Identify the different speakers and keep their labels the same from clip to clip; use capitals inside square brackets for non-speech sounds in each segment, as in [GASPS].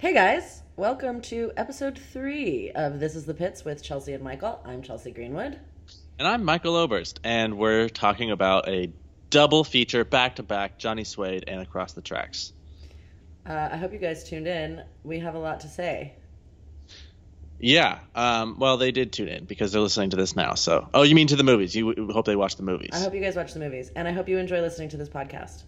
Speaker 1: Hey guys, welcome to episode three of This is the Pits with Chelsea and Michael. I'm Chelsea Greenwood.
Speaker 2: And I'm Michael Oberst, and we're talking about a double feature back to back Johnny Suede and Across the Tracks.
Speaker 1: Uh, I hope you guys tuned in. We have a lot to say.
Speaker 2: Yeah, um, well, they did tune in because they're listening to this now. So, oh, you mean to the movies? You hope they watch the movies?
Speaker 1: I hope you guys watch the movies, and I hope you enjoy listening to this podcast.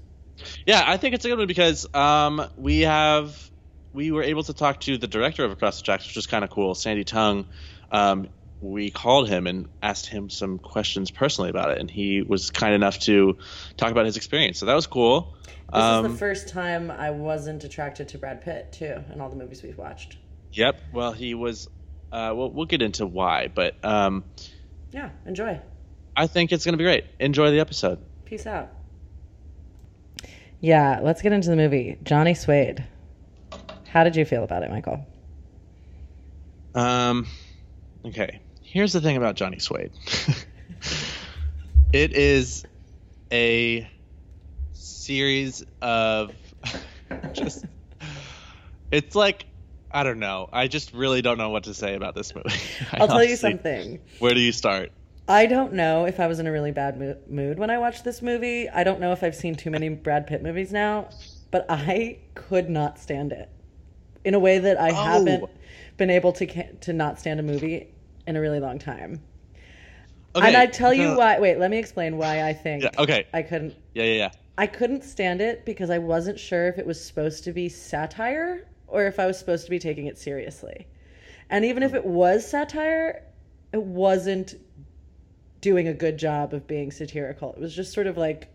Speaker 2: Yeah, I think it's a good one because um, we have we were able to talk to the director of Across the Tracks, which was kind of cool, Sandy Tung. Um, we called him and asked him some questions personally about it, and he was kind enough to talk about his experience. So that was cool.
Speaker 1: This
Speaker 2: Um,
Speaker 1: is the first time I wasn't attracted to Brad Pitt too, in all the movies we've watched.
Speaker 2: Yep. Well, he was. Uh, well, we'll get into why, but um,
Speaker 1: Yeah, enjoy.
Speaker 2: I think it's going to be great. Enjoy the episode.
Speaker 1: Peace out. Yeah, let's get into the movie. Johnny Suede. How did you feel about it, Michael?
Speaker 2: Um, okay. Here's the thing about Johnny Suede. [LAUGHS] it is a series of [LAUGHS] just. It's like I don't know. I just really don't know what to say about this movie. [LAUGHS]
Speaker 1: I'll tell you something.
Speaker 2: Where do you start?
Speaker 1: I don't know if I was in a really bad mood when I watched this movie. I don't know if I've seen too many Brad Pitt movies now, but I could not stand it in a way that I
Speaker 2: Oh.
Speaker 1: haven't been able to to not stand a movie in a really long time.
Speaker 2: Okay.
Speaker 1: and I tell you why. Wait, let me explain why I think
Speaker 2: Yeah. Okay.
Speaker 1: I couldn't.
Speaker 2: Yeah. Yeah. Yeah.
Speaker 1: I couldn't stand it because I wasn't sure if it was supposed to be satire or if I was supposed to be taking it seriously. And even if it was satire, it wasn't doing a good job of being satirical. It was just sort of like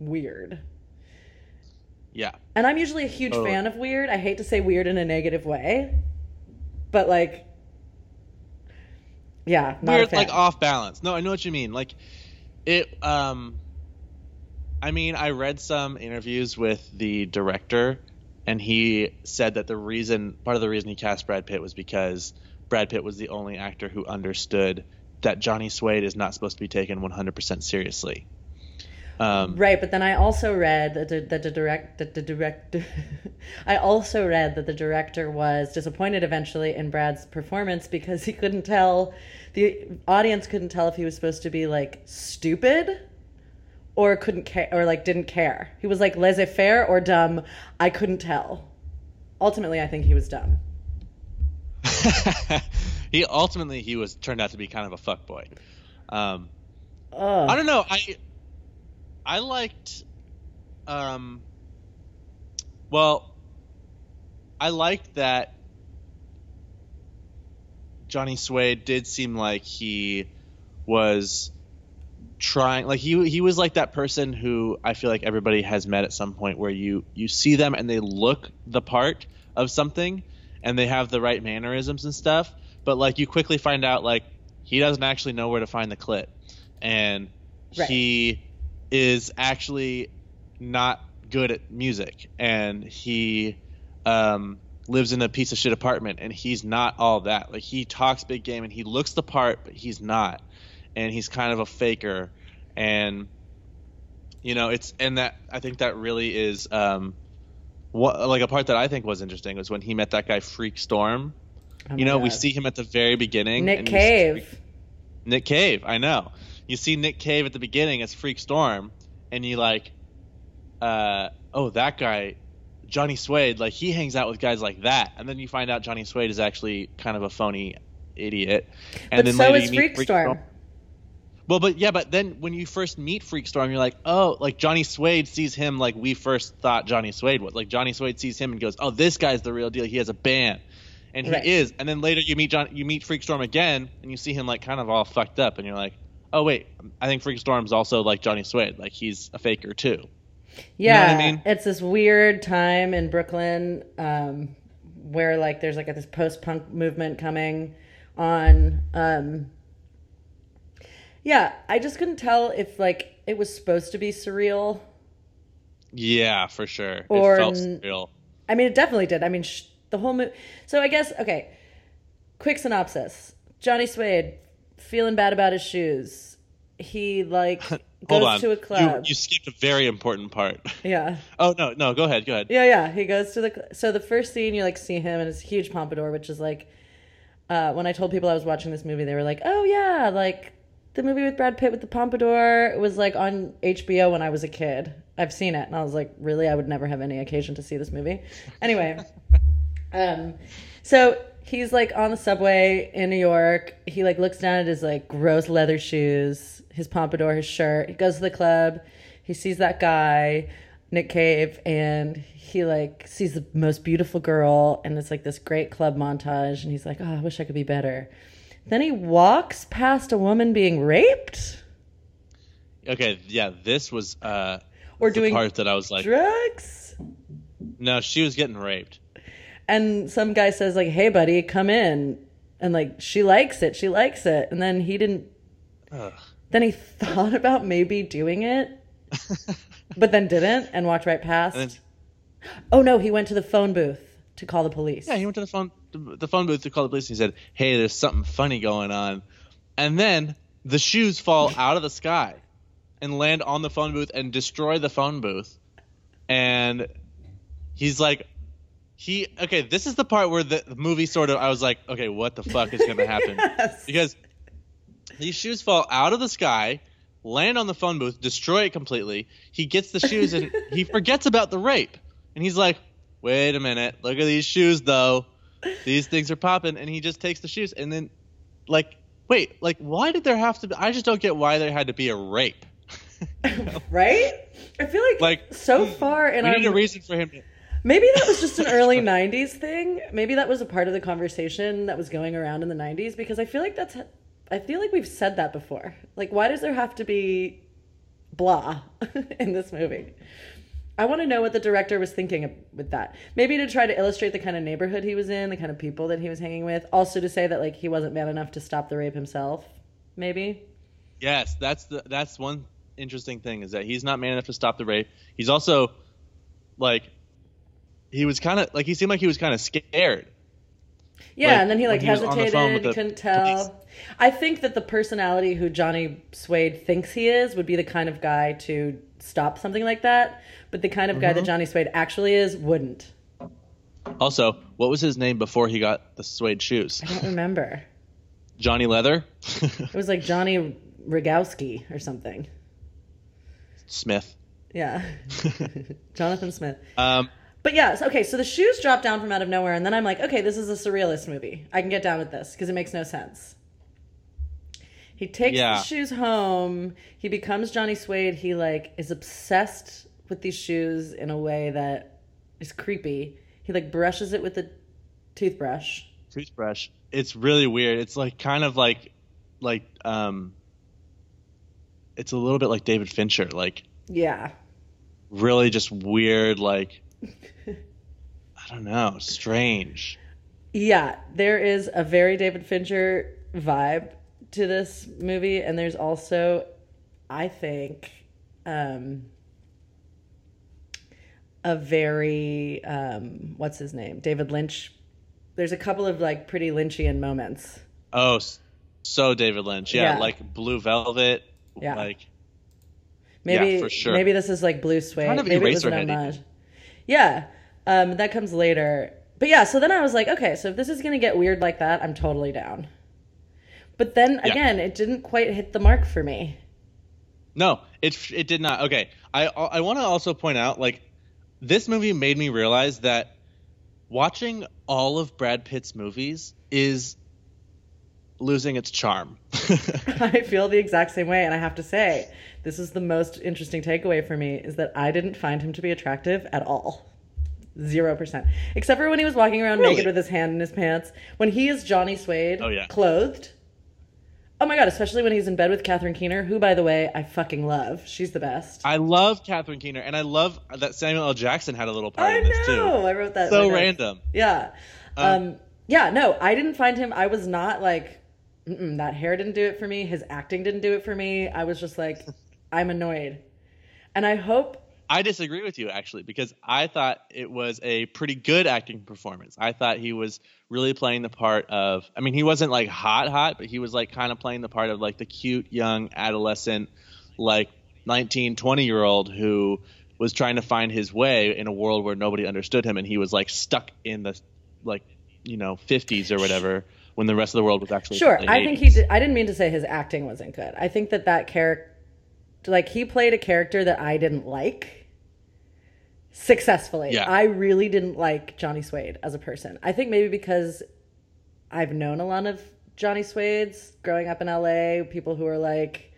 Speaker 1: weird.
Speaker 2: Yeah.
Speaker 1: And I'm usually a huge
Speaker 2: Oh.
Speaker 1: fan of weird. I hate to say weird in a negative way, but like, yeah, not
Speaker 2: weird like off balance no i know what you mean like it um i mean i read some interviews with the director and he said that the reason part of the reason he cast brad pitt was because brad pitt was the only actor who understood that johnny suede is not supposed to be taken 100% seriously um,
Speaker 1: Right, but then I also read that the, that the direct that the direct [LAUGHS] I also read that the director was disappointed eventually in Brad's performance because he couldn't tell the audience couldn't tell if he was supposed to be like stupid or couldn't care or like didn't care. He was like laissez-faire or dumb. I couldn't tell. Ultimately, I think he was dumb. [LAUGHS]
Speaker 2: he ultimately he was turned out to be kind of a fuckboy um, I don't know. I I liked um well I liked that Johnny Suede did seem like he was trying like he he was like that person who I feel like everybody has met at some point where you you see them and they look the part of something and they have the right mannerisms and stuff but like you quickly find out like he doesn't actually know where to find the clit and
Speaker 1: Right.
Speaker 2: he is actually not good at music and he um, lives in a piece of shit apartment and he's not all that like he talks big game and he looks the part but he's not and he's kind of a faker and you know it's and that i think that really is um what like a part that i think was interesting was when he met that guy freak storm
Speaker 1: Oh
Speaker 2: you know we see him at the very beginning
Speaker 1: Nick Cave.
Speaker 2: Nick Cave, I know. You see Nick Cave at the beginning as Freak Storm, and you like, uh, oh, that guy, Johnny Suede, like he hangs out with guys like that, and then you find out Johnny Suede is actually kind of a phony idiot. And
Speaker 1: But
Speaker 2: then
Speaker 1: so
Speaker 2: later
Speaker 1: is
Speaker 2: you meet
Speaker 1: Freakstorm.
Speaker 2: Well, but yeah, but then when you first meet Freakstorm, you're like, oh, like Johnny Suede sees him like we first thought Johnny Suede was. Like Johnny Suede sees him and goes, oh, this guy's the real deal. He has a band, and he
Speaker 1: Right.
Speaker 2: is. And then later you meet John, you meet Freakstorm again, and you see him like kind of all fucked up, and you're like, oh wait, I think Freakstorm's also like Johnny Suede. Like he's a faker too.
Speaker 1: Yeah,
Speaker 2: what I mean?
Speaker 1: it's this weird time in Brooklyn um, where like there's like a, this post-punk movement coming on. Um, yeah, I just couldn't tell if like it was supposed to be surreal.
Speaker 2: Yeah, for sure.
Speaker 1: Or
Speaker 2: it felt
Speaker 1: n-
Speaker 2: real.
Speaker 1: I mean, it definitely did. I mean, sh- the whole movie. So I guess okay. Quick synopsis: Johnny Suede feeling bad about his shoes. He like [LAUGHS]
Speaker 2: Hold
Speaker 1: goes
Speaker 2: on.
Speaker 1: to a club.
Speaker 2: You, skipped a very important part. [LAUGHS]
Speaker 1: yeah.
Speaker 2: Oh no, no, go ahead, go ahead.
Speaker 1: Yeah, yeah. He goes to the cl- so the first scene you like see him in his huge pompadour, which is like uh, when I told people I was watching this movie, they were like, "Oh yeah, like the movie with Brad Pitt with the pompadour it was like on HBO when I was a kid. I've seen it." And I was like, "Really? I would never have any occasion to see this movie." Anyway, [LAUGHS] um, so he's like on the subway in New York. He like looks down at his like gross leather shoes, his pompadour, his shirt. He goes to the club. He sees that guy, Nick Cave, and he like sees the most beautiful girl, and it's like this great club montage. And he's like, "Oh, I wish I could be better." Then he walks past a woman being raped
Speaker 2: Okay, yeah, this was uh
Speaker 1: or
Speaker 2: the
Speaker 1: doing
Speaker 2: part that I was like,
Speaker 1: drugs.
Speaker 2: no, she was getting raped.
Speaker 1: And some guy says like hey buddy come in and like she likes it she likes it and then he didn't
Speaker 2: Ugh.
Speaker 1: then he thought about maybe doing it but then didn't and walked right past
Speaker 2: then-
Speaker 1: oh no he went to the phone booth to call the police
Speaker 2: Yeah, he went to the phone the phone booth to call the police and he said, "Hey, there's something funny going on." And then the shoes fall out of the sky and land on the phone booth and destroy the phone booth. And he's like he okay, this is the part where the movie sort of I was like, "Okay, what the fuck is going to happen?" [LAUGHS]
Speaker 1: Yes.
Speaker 2: Because these shoes fall out of the sky, land on the phone booth, destroy it completely. He gets the shoes and he [LAUGHS] forgets about the rape. And he's like, wait a minute, look at these shoes though. These things are popping. And he just takes the shoes and then, like, wait, like, why did there have to be? I just don't get why there had to be a rape. [LAUGHS]
Speaker 1: right i feel like,
Speaker 2: Like,
Speaker 1: so far
Speaker 2: and
Speaker 1: i
Speaker 2: need a reason for him to.
Speaker 1: Maybe that was just an early 90s thing. Maybe that was a part of the conversation that was going around in the 90s because I feel like that's I feel like we've said that before. Like why does there have to be blah [LAUGHS] in this movie? I want to know what the director was thinking with that. Maybe to try to illustrate the kind of neighborhood he was in, the kind of people that he was hanging with, also to say that like he wasn't man enough to stop the rape himself. Maybe.
Speaker 2: Yes, that's the that's one interesting thing is that he's not man enough to stop the rape. He's also like he was kind of like he seemed like he was kind of scared.
Speaker 1: Yeah,
Speaker 2: Like,
Speaker 1: and then he like
Speaker 2: when he the phone
Speaker 1: hesitated,
Speaker 2: with the
Speaker 1: couldn't tell.
Speaker 2: police.
Speaker 1: I think that the personality who Johnny Suede thinks he is would be the kind of guy to stop something like that, but the kind of
Speaker 2: Mm-hmm.
Speaker 1: guy that Johnny Suede actually is wouldn't.
Speaker 2: Also, what was his name before he got the suede shoes?
Speaker 1: I don't remember. [LAUGHS]
Speaker 2: Johnny Leather,
Speaker 1: It was like Johnny Rogowski or something.
Speaker 2: Smith.
Speaker 1: Yeah. [LAUGHS] Jonathan Smith.
Speaker 2: Um,
Speaker 1: But yes, okay, so the shoes drop down from out of nowhere, and then I'm like, okay, this is a surrealist movie. I can get down with this because it makes no sense. He takes
Speaker 2: Yeah.
Speaker 1: the shoes home. He becomes Johnny Suede. He like is obsessed with these shoes in a way that is creepy. He like brushes it with a toothbrush.
Speaker 2: toothbrush. It's really weird. It's like kind of like like um it's a little bit like David Fincher, like
Speaker 1: Yeah.
Speaker 2: really just weird like I don't know, strange.
Speaker 1: Yeah, there is a very David Fincher vibe to this movie, and there's also, I think, um, a very um, what's his name, David Lynch. There's a couple of like pretty Lynchian moments.
Speaker 2: Oh, so David Lynch. Yeah,
Speaker 1: Yeah.
Speaker 2: like Blue Velvet.
Speaker 1: Yeah.
Speaker 2: Like
Speaker 1: Maybe
Speaker 2: Yeah, for sure.
Speaker 1: maybe this is like Blue Suede.
Speaker 2: Kind of
Speaker 1: maybe it was an homage. Yeah, um, that comes later. But yeah, so then I was like, okay, so if this is gonna get weird like that, I'm totally down. But then
Speaker 2: Yeah.
Speaker 1: again, it didn't quite hit the mark for me.
Speaker 2: No, it it did not. Okay, I I want to also point out like this movie made me realize that watching all of Brad Pitt's movies is losing its charm. [LAUGHS] [LAUGHS]
Speaker 1: I feel the exact same way, and I have to say, this is the most interesting takeaway for me is that I didn't find him to be attractive at all. Zero percent. Except for when he was walking around
Speaker 2: Really?
Speaker 1: naked with his hand in his pants. When he is Johnny Suede,
Speaker 2: Oh, yeah.
Speaker 1: clothed. Oh my god, especially when he's in bed with Catherine Keener, who by the way, I fucking love. She's the best.
Speaker 2: I love Catherine Keener, and I love that Samuel L. Jackson had a little part
Speaker 1: I
Speaker 2: in this
Speaker 1: know.
Speaker 2: too.
Speaker 1: I wrote that.
Speaker 2: So
Speaker 1: in my notes.
Speaker 2: random.
Speaker 1: Yeah. Um, yeah, no, I didn't find him. I was not like, that hair didn't do it for me. His acting didn't do it for me. I was just like, [LAUGHS] I'm annoyed. And I hope,
Speaker 2: I disagree with you actually because I thought it was a pretty good acting performance. I thought he was really playing the part of I mean he wasn't like hot hot, but he was like kind of playing the part of like the cute young adolescent like 19, 20 year old who was trying to find his way in a world where nobody understood him and he was like stuck in the like you know 50s or whatever [LAUGHS] when the rest of the world was actually
Speaker 1: Sure, I think he. Did, I didn't mean to say his acting wasn't good. I think that that character, like he played a character that I didn't like successfully.
Speaker 2: Yeah.
Speaker 1: I really didn't like Johnny Suede as a person. I think maybe because I've known a lot of Johnny Suedes growing up in LA, people who are like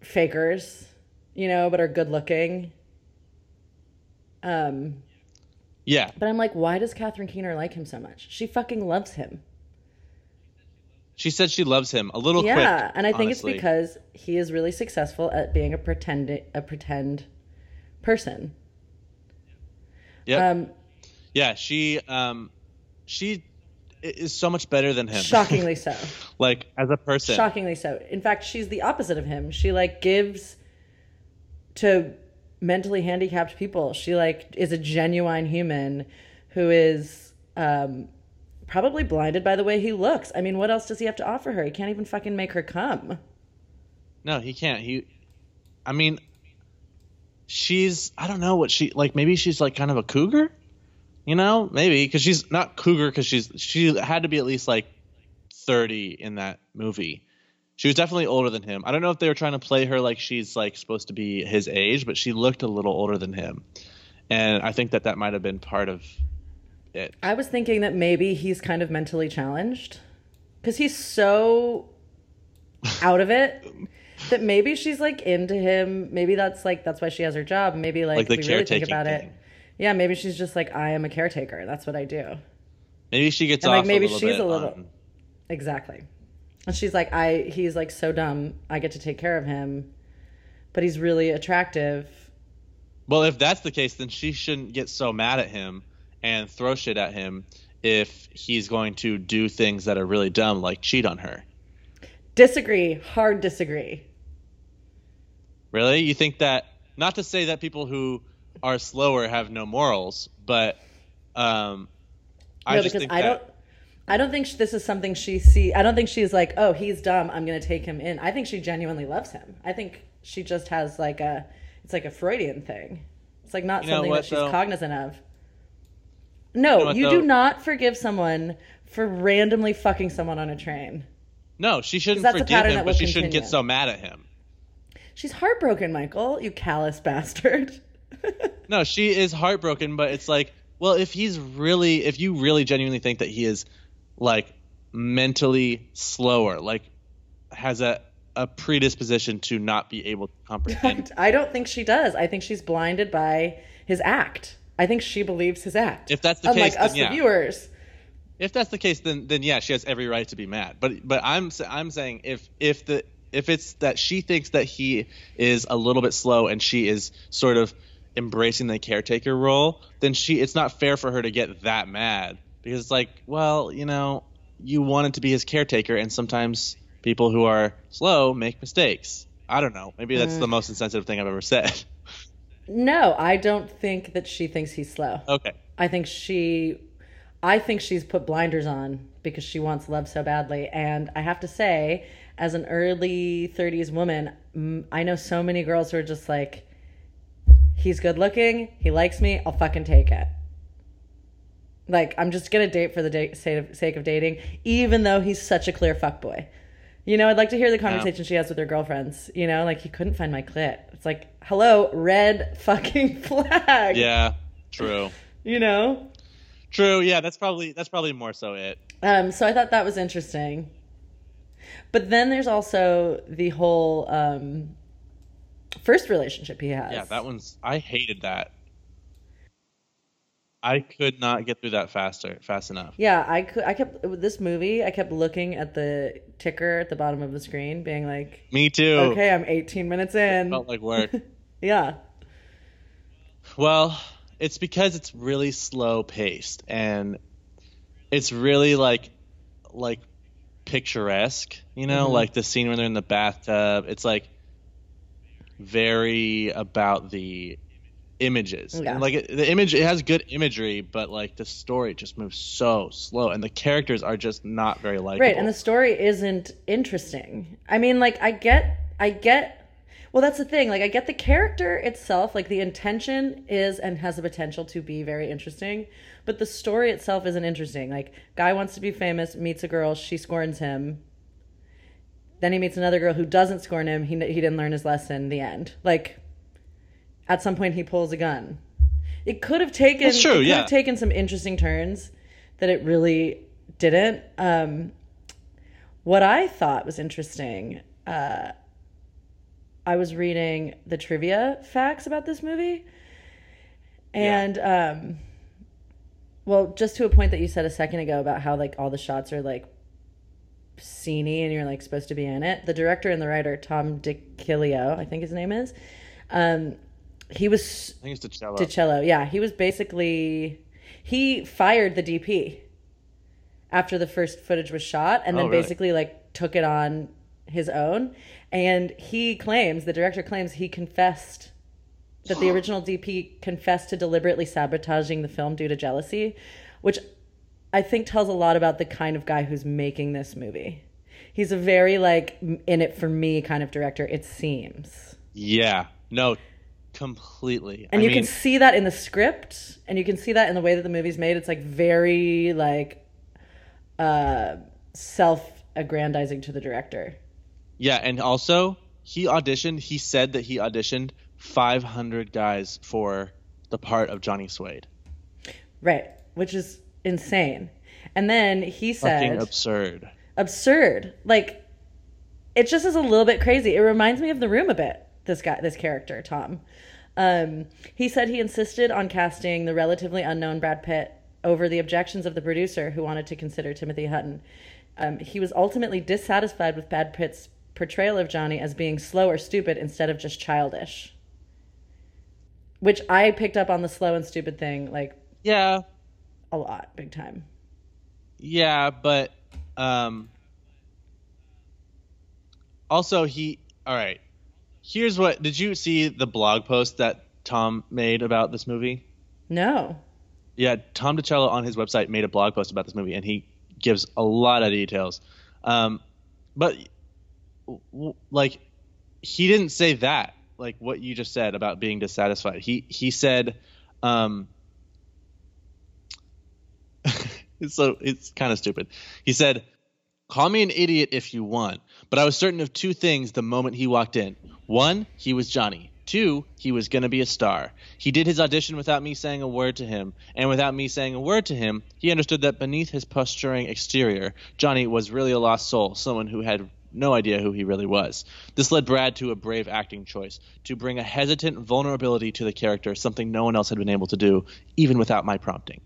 Speaker 1: fakers, you know, but are good looking. Um,
Speaker 2: yeah
Speaker 1: but I'm like, why does Catherine Keener like him so much? She fucking loves him.
Speaker 2: she said she loves him a little
Speaker 1: yeah
Speaker 2: quick
Speaker 1: and i think
Speaker 2: honestly.
Speaker 1: it's because he is really successful at being a pretend a pretend person
Speaker 2: Yep.
Speaker 1: um
Speaker 2: yeah she um she is so much better than him
Speaker 1: shockingly [LAUGHS] so
Speaker 2: like as a person
Speaker 1: shockingly so in fact she's the opposite of him she like gives to mentally handicapped people she like is a genuine human who is um probably blinded by the way he looks i mean what else does he have to offer her he can't even fucking make her come
Speaker 2: No, he can't. He, I mean, she's I don't know what she like. Maybe she's like kind of a cougar, you know? Maybe because she's not cougar because she's she had to be at least like thirty in that movie. She was definitely older than him. I don't know if they were trying to play her like she's like supposed to be his age, but she looked a little older than him, and I think that that might have been part of it.
Speaker 1: I was thinking that maybe he's kind of mentally challenged because he's so [LAUGHS] out of it that maybe she's like into him. Maybe that's like that's why she has her job. Maybe like,
Speaker 2: Like
Speaker 1: if we really think about
Speaker 2: thing.
Speaker 1: it. Yeah, maybe she's just like I am a caretaker. That's what I do.
Speaker 2: Maybe she gets
Speaker 1: And,
Speaker 2: off
Speaker 1: like, maybe
Speaker 2: a little
Speaker 1: she's
Speaker 2: bit
Speaker 1: a little-
Speaker 2: on-
Speaker 1: Exactly. And she's like I he's like so dumb. I get to take care of him, but he's really attractive.
Speaker 2: Well, if that's the case, then she shouldn't get so mad at him and throw shit at him if he's going to do things that are really dumb, like cheat on her.
Speaker 1: Disagree. Hard disagree.
Speaker 2: Really? You think that? Not to say that people who are slower have no morals, but um, I
Speaker 1: no,
Speaker 2: just
Speaker 1: because
Speaker 2: think
Speaker 1: I
Speaker 2: that
Speaker 1: don't. I don't think this is something she see. I don't think she's like, oh, he's dumb. I'm going to take him in. I think she genuinely loves him. I think she just has like a. It's like a Freudian thing. It's like not
Speaker 2: You
Speaker 1: something
Speaker 2: what,
Speaker 1: that she's
Speaker 2: though?
Speaker 1: cognizant of. No,
Speaker 2: know what,
Speaker 1: you do not forgive someone for randomly fucking someone on a train.
Speaker 2: no, she shouldn't forgive him, but she shouldn't get so mad at him.
Speaker 1: She's heartbroken, Michael. You callous bastard. [LAUGHS]
Speaker 2: No, she is heartbroken, but it's like, well, if he's really, if you really genuinely think that he is like mentally slower, like has a a predisposition to not be able to comprehend. [LAUGHS]
Speaker 1: I don't think she does. I think she's blinded by his act. I think she believes his act.
Speaker 2: If that's the
Speaker 1: unlike
Speaker 2: case,
Speaker 1: us,
Speaker 2: then yeah.
Speaker 1: the viewers.
Speaker 2: if that's the case, then then yeah, she has every right to be mad. But but I'm I'm saying if if the if it's that she thinks that he is a little bit slow and she is sort of embracing the caretaker role, then she it's not fair for her to get that mad because it's like, well, you know, you wanted to be his caretaker, and sometimes people who are slow make mistakes. I don't know. Maybe that's the most insensitive thing I've ever said.
Speaker 1: No, I don't think that she thinks he's slow.
Speaker 2: okay.
Speaker 1: I think she I think she's put blinders on because she wants love so badly and I have to say as an early 30s woman, mm, I know so many girls who are just like he's good looking, he likes me, I'll fucking take it. Like I'm just going to date for the da- sake of, dating even though he's such a clear fuckboy. You know, I'd like to hear the conversation she has with her girlfriends. You know, like he couldn't find my clit. It's like, hello, red fucking [LAUGHS] flag.
Speaker 2: Yeah. True.
Speaker 1: You know?
Speaker 2: True. Yeah. That's probably that's probably more so it.
Speaker 1: Um, so I thought that was interesting. But then there's also the whole um, first relationship he has.
Speaker 2: Yeah, that one's. I hated that. I could not get through that faster, fast enough.
Speaker 1: Yeah, I could. I kept with this movie. I kept looking at the ticker at the bottom of the screen, being like,
Speaker 2: Me too.
Speaker 1: "Okay, I'm 18 minutes in."
Speaker 2: Felt like work. [LAUGHS]
Speaker 1: yeah,
Speaker 2: well, it's because it's really slow paced and it's really like, like picturesque. You know,
Speaker 1: Mhm.
Speaker 2: like the scene when they're in the bathtub. It's like very about the images.
Speaker 1: Yeah.
Speaker 2: And, like it, the image, it has good imagery, but like the story just moves so slow, and the characters are just not very likable.
Speaker 1: right. And the story isn't interesting. I mean, like, I get, I get. Well, that's the thing. Like, I get the character itself, like, the intention is and has the potential to be very interesting, but the story itself isn't interesting. Like, guy wants to be famous, meets a girl, she scorns him. Then he meets another girl who doesn't scorn him. He, he didn't learn his lesson. The end. Like, at some point, he pulls a gun. It could have taken.
Speaker 2: That's true, yeah.
Speaker 1: taken some interesting turns that it really didn't. Um, what I thought was interesting, uh, I was reading the trivia facts about this movie, and um, well, just to a point that you said a second ago about how like all the shots are like sceney and you're like supposed to be in it. The director and the writer Tom DiCillo, I think his name is, um, he was
Speaker 2: I think it's DiCillo.
Speaker 1: DiCillo. Yeah, he was basically he fired the DP after the first footage was shot, and then
Speaker 2: Oh, really?
Speaker 1: basically like took it on his own. And he claims the director claims he confessed that the [GASPS] original DP confessed to deliberately sabotaging the film due to jealousy, which I think tells a lot about the kind of guy who's making this movie. He's a very like in it for me kind of director. It seems.
Speaker 2: yeah. No, completely.
Speaker 1: and
Speaker 2: I
Speaker 1: you
Speaker 2: mean,
Speaker 1: can see that in the script and you can see that in the way that the movie's made it's like very like uh self-aggrandizing to the director
Speaker 2: Yeah, and also he auditioned. He said that he auditioned 500 guys for the part of Johnny Suede.
Speaker 1: right which is insane and then he
Speaker 2: Fucking
Speaker 1: said
Speaker 2: absurd.
Speaker 1: absurd like it just is a little bit crazy it reminds me of the room a bit this guy this character tom. Um, he said he insisted on casting the relatively unknown brad pitt over the objections of the producer who wanted to consider timothy hutton. Um, he was ultimately dissatisfied with brad pitt's portrayal of johnny as being slow or stupid instead of just childish. Which i picked up on the slow and stupid thing like
Speaker 2: Yeah,
Speaker 1: a lot big time.
Speaker 2: Yeah, but um, also he. All right, here's what. Did you see the blog post that Tom made about this movie?
Speaker 1: no
Speaker 2: Yeah, Tom DiCillo on his website made a blog post about this movie, and he gives a lot of details. Um, but like, he didn't say that, like what you just said about being dissatisfied. He he said, um, [LAUGHS] it's so it's kind of stupid. He said, "Call me an idiot if you want, but I was certain of two things the moment he walked in. One, he was Johnny. Two, he was going to be a star. He did his audition without me saying a word to him, and without me saying a word to him, he understood that beneath his posturing exterior, Johnny was really a lost soul, someone who had no idea who he really was. This led Brad to a brave acting choice, to bring a hesitant vulnerability to the character, something no one else had been able to do, even without my prompting.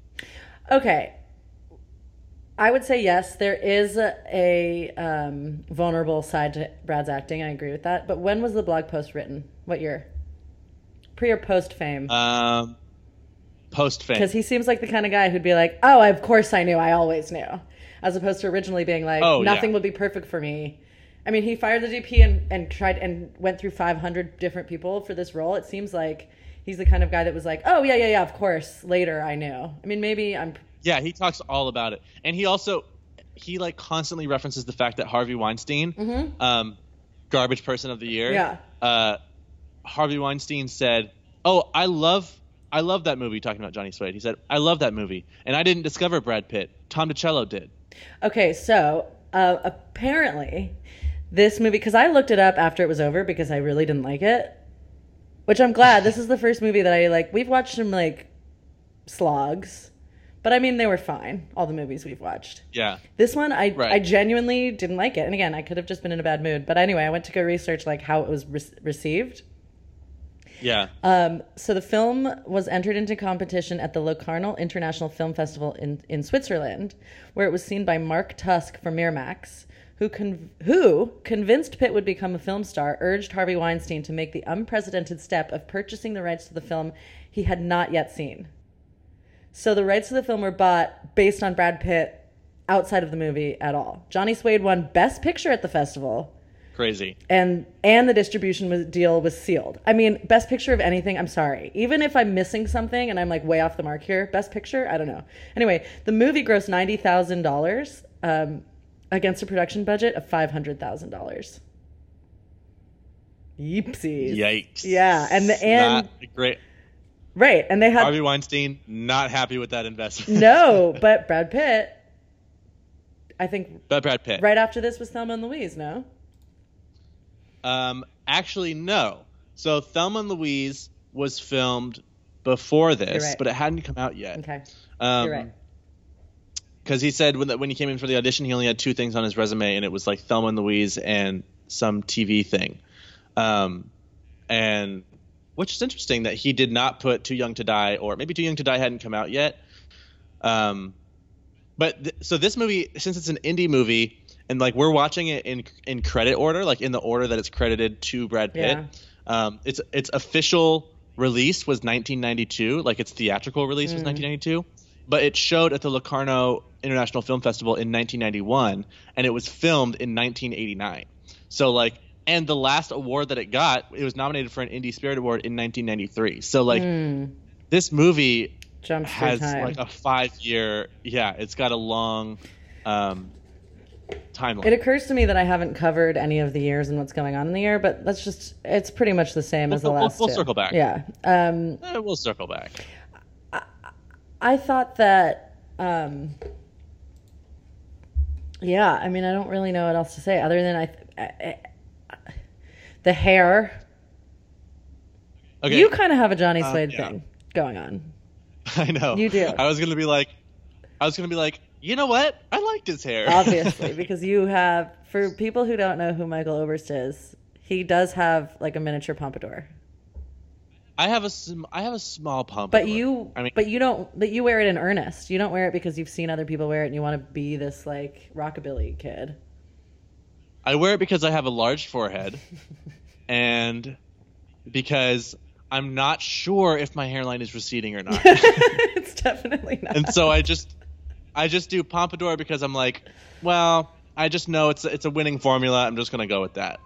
Speaker 1: Okay. I would say yes. There is a, um, vulnerable side to Brad's acting. I agree with that. But when was the blog post written? What year? Pre or post fame?
Speaker 2: Um, post fame.
Speaker 1: Because he seems like the kind of guy who'd be like, "Oh, of course I knew. I always knew," as opposed to originally being like,
Speaker 2: Oh,
Speaker 1: "Nothing
Speaker 2: yeah.
Speaker 1: would be perfect for me." I mean, he fired the DP and, and tried and went through 500 different people for this role. It seems like he's the kind of guy that was like, "Oh yeah, yeah, yeah. Of course." Later, I knew. I mean, maybe I'm
Speaker 2: Yeah, he talks all about it, and he also he like constantly references the fact that Harvey Weinstein, um, garbage person of the year.
Speaker 1: Yeah.
Speaker 2: Uh, Harvey Weinstein said, "Oh, I love." I love that movie talking about Johnny Suede. He said, I love that movie. And I didn't discover Brad Pitt. Tom DiCillo did.
Speaker 1: Okay, so uh, apparently, this movie because I looked it up after it was over because I really didn't like it, which I'm glad. this is the first movie that I like. We've watched some like slogs, but I mean they were fine. All the movies we've watched.
Speaker 2: Yeah.
Speaker 1: This one, I
Speaker 2: Right.
Speaker 1: I genuinely didn't like it, and again, I could have just been in a bad mood. But anyway, I went to go research like how it was re- received.
Speaker 2: Yeah.
Speaker 1: Um, so the film was entered into competition at the Locarno International Film Festival in, in Switzerland, where it was seen by Mark Tusk from Miramax, who con- who convinced Pitt would become a film star, urged Harvey Weinstein to make the unprecedented step of purchasing the rights to the film he had not yet seen. So the rights to the film were bought based on Brad Pitt outside of the movie at all. Johnny Suede won Best Picture at the festival
Speaker 2: Crazy.
Speaker 1: and and the distribution was, deal was sealed. I mean, best picture of anything. I'm sorry, even if I'm missing something and I'm like way off the mark here, best picture. I don't know. Anyway, the movie grossed ninety thousand dollars um, against a production budget of five hundred thousand dollars. Yeepsies.
Speaker 2: Yikes.
Speaker 1: Yeah, and the and
Speaker 2: Not great.
Speaker 1: Right, and they had
Speaker 2: Harvey Weinstein not happy with that investment.
Speaker 1: no, [LAUGHS] but Brad Pitt. I think
Speaker 2: but Brad Pitt.
Speaker 1: right after this was Thelma and Louise. No.
Speaker 2: Um, actually, no. So Thelma and Louise was filmed before this,
Speaker 1: right.
Speaker 2: but it hadn't come out yet.
Speaker 1: Okay.
Speaker 2: Um,
Speaker 1: You're right.
Speaker 2: Because he said when the, when he came in for the audition, he only had two things on his resume, and it was like Thelma and Louise and some TV thing. Um, and which is interesting that he did not put Too Young to Die, or maybe Too Young to Die hadn't come out yet. Um, but th- so this movie, since it's an indie movie, and like we're watching it in in credit order, like in the order that it's credited to Brad Pitt.
Speaker 1: Yeah.
Speaker 2: Um, its its official release was 1992, like its theatrical release was 1992, but it showed at the Locarno International Film Festival in 1991, and it was filmed in 1989. So like, and the last award that it got, it was nominated for an Indie Spirit Award in 1993. So like,
Speaker 1: Mm,
Speaker 2: this movie
Speaker 1: jumps
Speaker 2: has like a five year, yeah, it's got a long um, timeline.
Speaker 1: It occurs to me that I haven't covered any of the years and what's going on in the year, but that's just it's pretty much the same as the
Speaker 2: We'll- we'll-
Speaker 1: last
Speaker 2: we'll circle back.
Speaker 1: Yeah. Um
Speaker 2: Eh, we'll circle back.
Speaker 1: I thought that um Yeah, I mean I don't really know what else to say other than I, I, I the hair.
Speaker 2: Okay,
Speaker 1: You kind of have a Johnny
Speaker 2: Uh,
Speaker 1: Slade
Speaker 2: yeah.
Speaker 1: thing going on. [LAUGHS]
Speaker 2: I know.
Speaker 1: You do.
Speaker 2: I was gonna be like, I was gonna be like, you know what? I liked his hair. [LAUGHS]
Speaker 1: Obviously, because you have for people who don't know who Michael Oberst is, he does have like a miniature pompadour.
Speaker 2: I have a sm- I have a small pump.
Speaker 1: But you,
Speaker 2: I mean,
Speaker 1: but you don't, but you wear it in earnest. You don't wear it because you've seen other people wear it and you want to be this like rockabilly kid.
Speaker 2: I wear it because I have a large forehead, [LAUGHS] and because I'm not sure if my hairline is receding or not. [LAUGHS]
Speaker 1: it's definitely not.
Speaker 2: and so I just I just do pompadour because I'm like, well, I just know it's a, it's a winning formula. I'm just gonna go with that.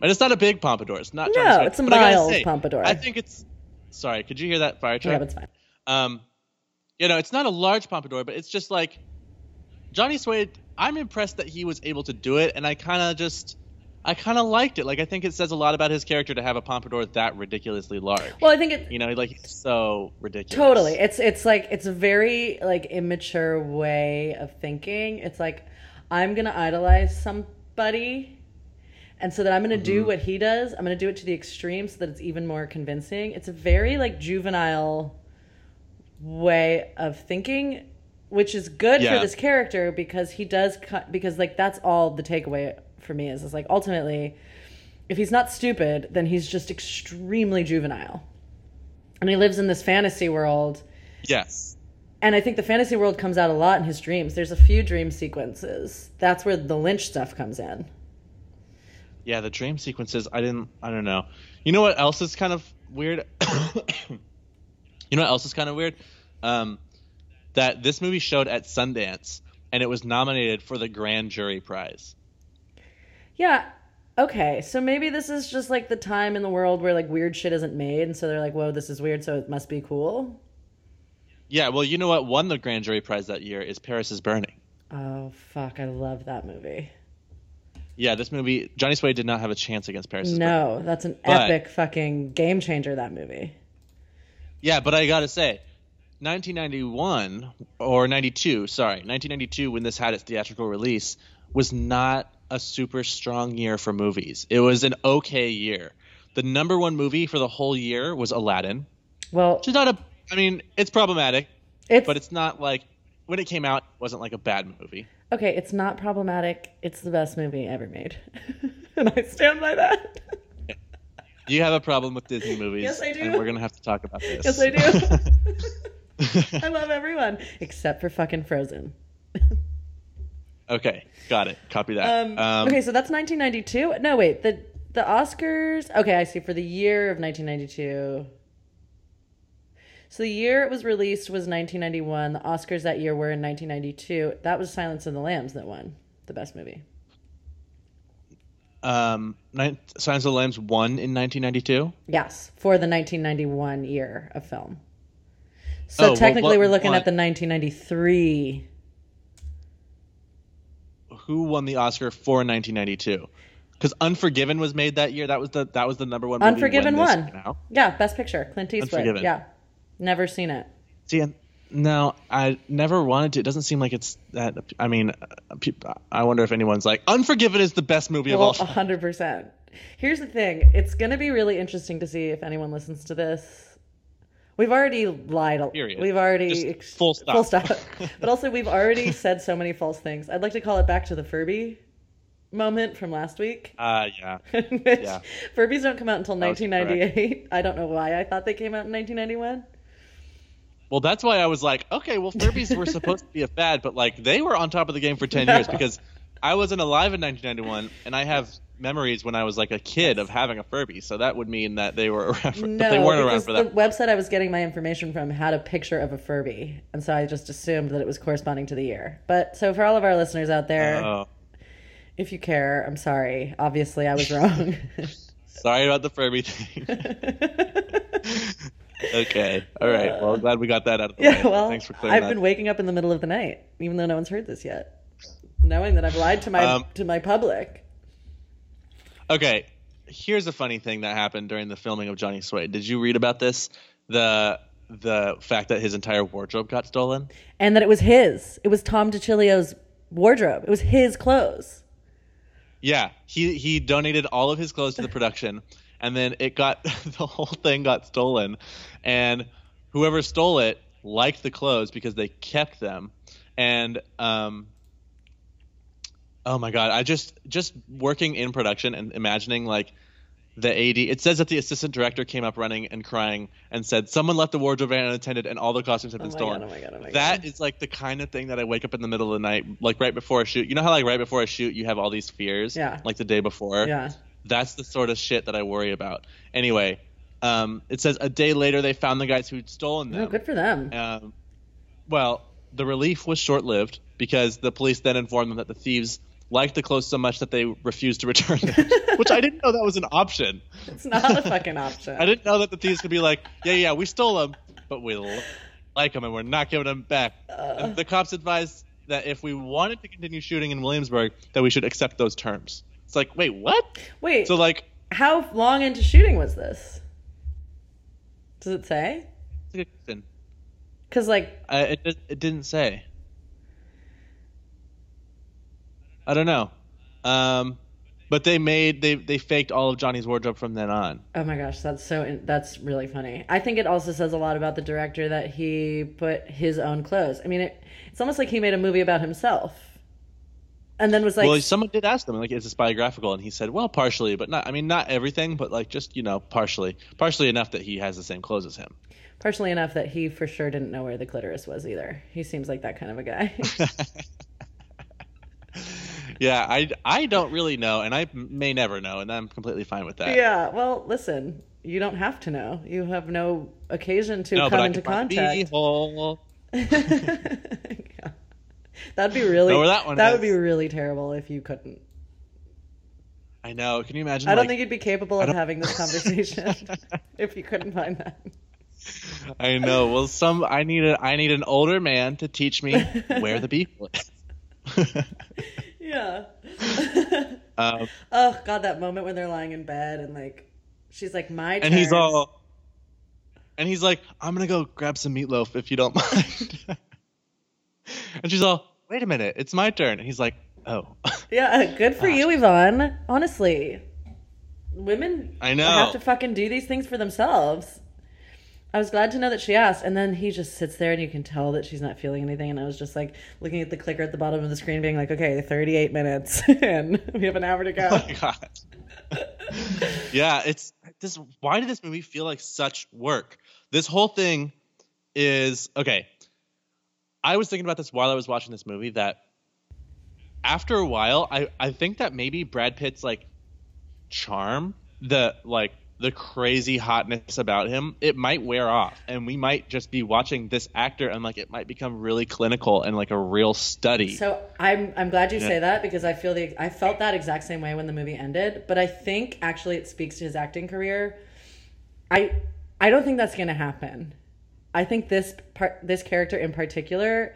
Speaker 2: But it's not a big pompadour. It's not.
Speaker 1: No, it's a
Speaker 2: But I say,
Speaker 1: pompadour.
Speaker 2: I think it's. Sorry, could you hear that fire truck?
Speaker 1: yeah, that's fine.
Speaker 2: Um, you know, it's not a large pompadour, but it's just like Johnny Suede. I'm impressed that he was able to do it, and I kind of just, I kind of liked it. Like, I think it says a lot about his character to have a pompadour that ridiculously large.
Speaker 1: Well, I think it
Speaker 2: You know, like he's so ridiculous.
Speaker 1: totally. It's it's like it's a very like immature way of thinking. It's like I'm gonna idolize somebody, and so that I'm gonna
Speaker 2: Mm-hmm.
Speaker 1: do what he does. I'm gonna do it to the extreme so that it's even more convincing. It's a very like juvenile way of thinking, which is good
Speaker 2: Yeah.
Speaker 1: for this character because he does cut because like that's all the takeaway for me is is like ultimately if he's not stupid then he's just extremely juvenile and he lives in this fantasy world
Speaker 2: Yes.
Speaker 1: and i think the fantasy world comes out a lot in his dreams there's a few dream sequences that's where the lynch stuff comes in
Speaker 2: Yeah, the dream sequences. I didn't. I don't know. You know what else is kind of weird? [COUGHS] you know what else is kind of weird? Um, that this movie showed at Sundance, and it was nominated for the Grand Jury Prize.
Speaker 1: yeah okay so maybe this is just like the time in the world where like weird shit isn't made and so they're like whoa this is weird so it must be cool
Speaker 2: Yeah, well, you know what won the Grand Jury Prize that year is Paris is Burning.
Speaker 1: oh fuck i love that movie
Speaker 2: Yeah, this movie, Johnny Suede did not have a chance against Paris is Burning.
Speaker 1: no that's an
Speaker 2: But-
Speaker 1: epic fucking game changer that movie
Speaker 2: Yeah, but I gotta say, 1991 or 92, sorry, 1992 when this had its theatrical release was not a super strong year for movies. It was an okay year. The number one movie for the whole year was Aladdin.
Speaker 1: well
Speaker 2: Which not a, I mean, it's problematic,
Speaker 1: it's
Speaker 2: but it's not like when it came out, it wasn't like a bad movie.
Speaker 1: Okay, it's not problematic. It's the best movie ever made. [LAUGHS] and I stand by that.
Speaker 2: You have a problem with Disney movies.
Speaker 1: Yes, I do.
Speaker 2: And we're gonna have to talk about this.
Speaker 1: Yes, I do. [LAUGHS] I love everyone except for fucking Frozen.
Speaker 2: okay, got it. Copy that.
Speaker 1: Um,
Speaker 2: Um,
Speaker 1: okay, so that's 1992. No, wait. The the Oscars. Okay, I see. For the year of 1992. So the year it was released was 1991. The Oscars that year were in 1992. That was Silence of the Lambs that won the best movie.
Speaker 2: Um, Silence of the Lambs won in 1992.
Speaker 1: Yes, for the 1991 year of film. So
Speaker 2: Oh, well,
Speaker 1: technically,
Speaker 2: what
Speaker 1: we're looking
Speaker 2: won-
Speaker 1: at the 1993.
Speaker 2: Who won the Oscar for 1992? because Unforgiven was made that year. That was the that was the number one.
Speaker 1: Unforgiven won. Yeah, best picture, Clint Eastwood.
Speaker 2: Unforgiven.
Speaker 1: Yeah, never seen it.
Speaker 2: See, and- no, I never wanted to. It doesn't seem like it's that. I mean, I wonder if anyone's like Unforgiven is the best movie of all
Speaker 1: hundred percent. Here's the thing: it's going to be really interesting to see if anyone listens to this. We've already lied. a-
Speaker 2: Period.
Speaker 1: We've already ex-
Speaker 2: full stop.
Speaker 1: Full stop. [LAUGHS] but also, we've already said so many false things. I'd like to call it back to the Furby moment from last week.
Speaker 2: Uh, yeah. [LAUGHS] Yeah.
Speaker 1: Furbies don't come out until
Speaker 2: That was
Speaker 1: 1998. I don't know why I thought they came out in 1991.
Speaker 2: Well, that's why I was like, okay, well, Furbies were supposed to be a fad, but like they were on top of the game for ten years [LAUGHS] because I wasn't alive in 1991, and I have memories when I was like a kid of having a Furby, so that would mean that they were [LAUGHS] around. For,
Speaker 1: No,
Speaker 2: but they weren't around for
Speaker 1: the
Speaker 2: that.
Speaker 1: website I was getting my information from had a picture of a Furby, and so I just assumed that it was corresponding to the year. But so for all of our listeners out there,
Speaker 2: Oh,
Speaker 1: if you care, I'm sorry. Obviously, I was wrong. [LAUGHS]
Speaker 2: sorry about the Furby thing. [LAUGHS] okay, all right. Well, glad we got that out of the way.
Speaker 1: yeah, well,
Speaker 2: thanks for clearing
Speaker 1: I've
Speaker 2: that.
Speaker 1: been waking up in the middle of the night, even though no one's heard this yet, knowing that I've lied to my
Speaker 2: Um,
Speaker 1: to my public.
Speaker 2: Okay, here's a funny thing that happened during the filming of Johnny Suede. Did you read about this? The the fact that his entire wardrobe got stolen.
Speaker 1: and that it was his. It was Tom DiCillo's wardrobe. It was his clothes.
Speaker 2: Yeah, he he donated all of his clothes to the production, and then it got [LAUGHS] the whole thing got stolen, and whoever stole it liked the clothes because they kept them, and um. Oh my god! I just just working in production and imagining like the AD. It says that the assistant director came up running and crying and said someone left the wardrobe van unattended and all the costumes have
Speaker 1: Oh
Speaker 2: been
Speaker 1: my
Speaker 2: stolen.
Speaker 1: god! Oh my god! Oh my
Speaker 2: That
Speaker 1: god!
Speaker 2: is like the kind of thing that I wake up in the middle of the night, like right before a shoot. You know how like right before a shoot you have all these fears,
Speaker 1: Yeah.
Speaker 2: like the day before.
Speaker 1: Yeah.
Speaker 2: That's the sort of shit that I worry about. Anyway, um, it says a day later they found the guys who'd stolen them.
Speaker 1: Oh, good for them.
Speaker 2: Um, well, the relief was short-lived because the police then informed them that the thieves liked the clothes so much that they refused to return [LAUGHS] them, which I didn't know that was an option.
Speaker 1: It's not a fucking option. [LAUGHS]
Speaker 2: I didn't know that the thieves could be like, yeah, yeah, we stole them, but we like them and we're not giving them back. Uh. And the cops advised that if we wanted to continue shooting in Williamsburg, that we should accept those terms. It's like, wait, what?
Speaker 1: Wait,
Speaker 2: So like,
Speaker 1: how long into shooting was this? Does it say?
Speaker 2: it's a good question.
Speaker 1: Because like,
Speaker 2: I, it it didn't say. I don't know. Um, but they made they they faked all of Johnny's wardrobe from then on.
Speaker 1: oh my gosh, that's so that's really funny. I think it also says a lot about the director that he put his own clothes. I mean, it, it's almost like he made a movie about himself, and then was like,
Speaker 2: well, someone did ask him like, "Is this biographical?" And he said, "Well, partially, but not. I mean, not everything, but like just you know, partially, partially enough that he has the same clothes as him."
Speaker 1: partially enough that he for sure didn't know where the clitoris was either. He seems like that kind of a guy. [LAUGHS] [LAUGHS]
Speaker 2: yeah, I I don't really know, and I may never know, and I'm completely fine with that.
Speaker 1: yeah. Well, listen, you don't have to know. You have no occasion to
Speaker 2: no,
Speaker 1: come into
Speaker 2: can find the
Speaker 1: contact. [LAUGHS] Yeah. That'd be really
Speaker 2: that one
Speaker 1: would be really terrible if you couldn't.
Speaker 2: I know. Can you imagine?
Speaker 1: I don't
Speaker 2: like,
Speaker 1: think you'd be capable of having this [LAUGHS] conversation [LAUGHS] if you couldn't find that.
Speaker 2: I know. Well, some I need a I need an older man to teach me where the beef is.
Speaker 1: Yeah.
Speaker 2: um, [LAUGHS]
Speaker 1: oh God, that moment when they're lying in bed and like, she's like, "My turn."
Speaker 2: and he's all, and he's like, "I'm gonna go grab some meatloaf if you don't [LAUGHS] mind." and she's all, "Wait a minute, it's my turn." And he's like, "Oh, [LAUGHS]
Speaker 1: Yeah, good for you, Yvonne. Honestly, women
Speaker 2: I know.
Speaker 1: have to fucking do these things for themselves. I was glad to know that she asked, and then he just sits there, and you can tell that she's not feeling anything. And I was just like looking at the clicker at the bottom of the screen, being like, "Okay, thirty-eight minutes, [LAUGHS] and we have an hour to go."
Speaker 2: oh my god." yeah, it's this. Why did this movie feel like such work? This whole thing is okay. I was thinking about this while I was watching this movie. That after a while, I I think that maybe Brad Pitt's like charm, the like the crazy hotness about him, it might wear off, and we might just be watching this actor, and like it might become really clinical and like a real study.
Speaker 1: So I'm I'm glad you
Speaker 2: Yeah.
Speaker 1: say that because I feel the I felt that exact same way when the movie ended, but I think actually it speaks to his acting career. I I don't think that's going to happen. I think this part this character in particular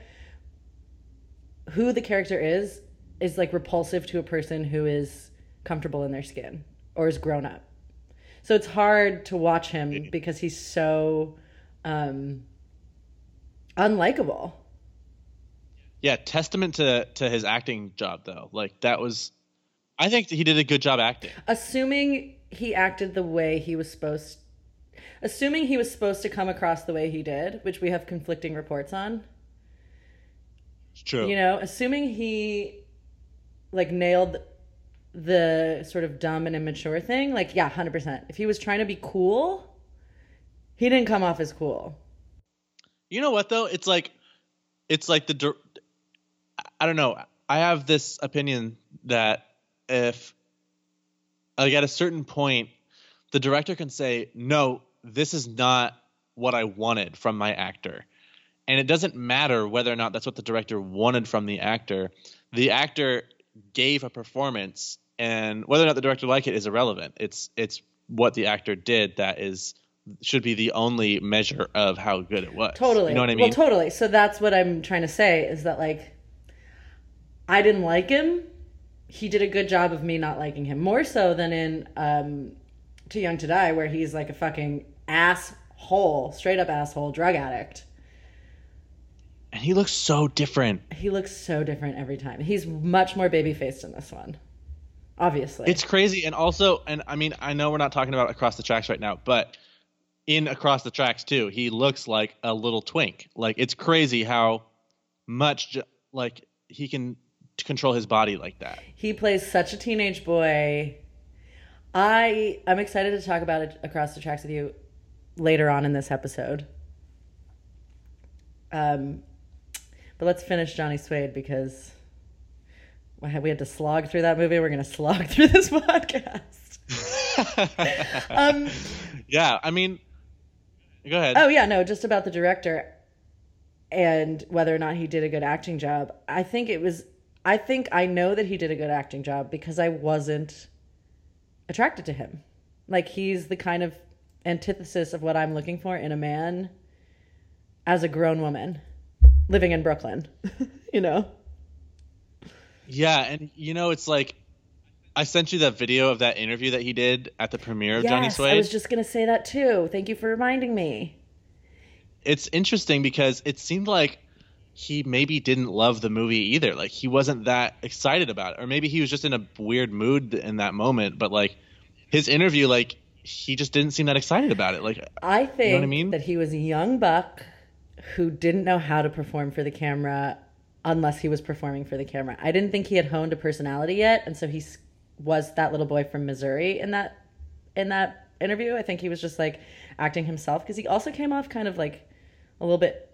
Speaker 1: who the character is is like repulsive to a person who is comfortable in their skin or is grown up. So it's hard to watch him because he's so um, unlikable.
Speaker 2: Yeah, testament to to his acting job though. Like that was, I think he did a good job acting.
Speaker 1: Assuming he acted the way he was supposed, assuming he was supposed to come across the way he did, which we have conflicting reports on.
Speaker 2: It's true.
Speaker 1: You know, assuming he like nailed the sort of dumb and immature thing, like yeah, hundred percent. If he was trying to be cool, he didn't come off as cool.
Speaker 2: You know what though? It's like, it's like the. I don't know. I have this opinion that if, like, at a certain point, the director can say, "No, this is not what I wanted from my actor," and it doesn't matter whether or not that's what the director wanted from the actor. The actor gave a performance, and whether or not the director liked it is irrelevant. It's it's what the actor did that is should be the only measure of how good it was.
Speaker 1: Totally.
Speaker 2: You know what I mean?
Speaker 1: Well, totally. So that's what I'm trying to say is that like I didn't like him. He did a good job of me not liking him. More so than in um Too Young to Die where he's like a fucking asshole, straight up asshole drug addict.
Speaker 2: And he looks so different.
Speaker 1: He looks so different every time. He's much more baby faced in this one. Obviously.
Speaker 2: It's crazy, and also, and I mean, I know we're not talking about across the tracks right now, but in across the tracks too, he looks like a little twink. Like it's crazy how much like he can control his body like that.
Speaker 1: He plays such a teenage boy. I I'm excited to talk about it across the tracks with you later on in this episode. Um, but let's finish Johnny Suede because we had to slog through that movie. We're gonna [LAUGHS] slog through this podcast. [LAUGHS] um,
Speaker 2: yeah, I mean, go ahead.
Speaker 1: Oh yeah, no, just about the director and whether or not he did a good acting job. I think it was I think I know that he did a good acting job because I wasn't attracted to him. Like he's the kind of antithesis of what I'm looking for in a man as a grown woman living in Brooklyn. [LAUGHS] you know?
Speaker 2: Yeah, and you know, it's like I sent you that video of that interview that he did at the premiere of Johnny
Speaker 1: yes, I was just gonna say that too. Thank you for reminding me.
Speaker 2: it's interesting because it seemed like he maybe didn't love the movie either. Like he wasn't that excited about it, or maybe he was just in a weird mood in that moment. But like his interview, like he just didn't seem that excited about it. Like
Speaker 1: I think you know
Speaker 2: what I mean?
Speaker 1: that he was a young buck who didn't know how to perform for the camera unless he was performing for the camera. I didn't think he had honed a personality yet, and so he was that little boy from Missouri in that in that interview. I think he was just like acting himself because he also came off kind of like a little bit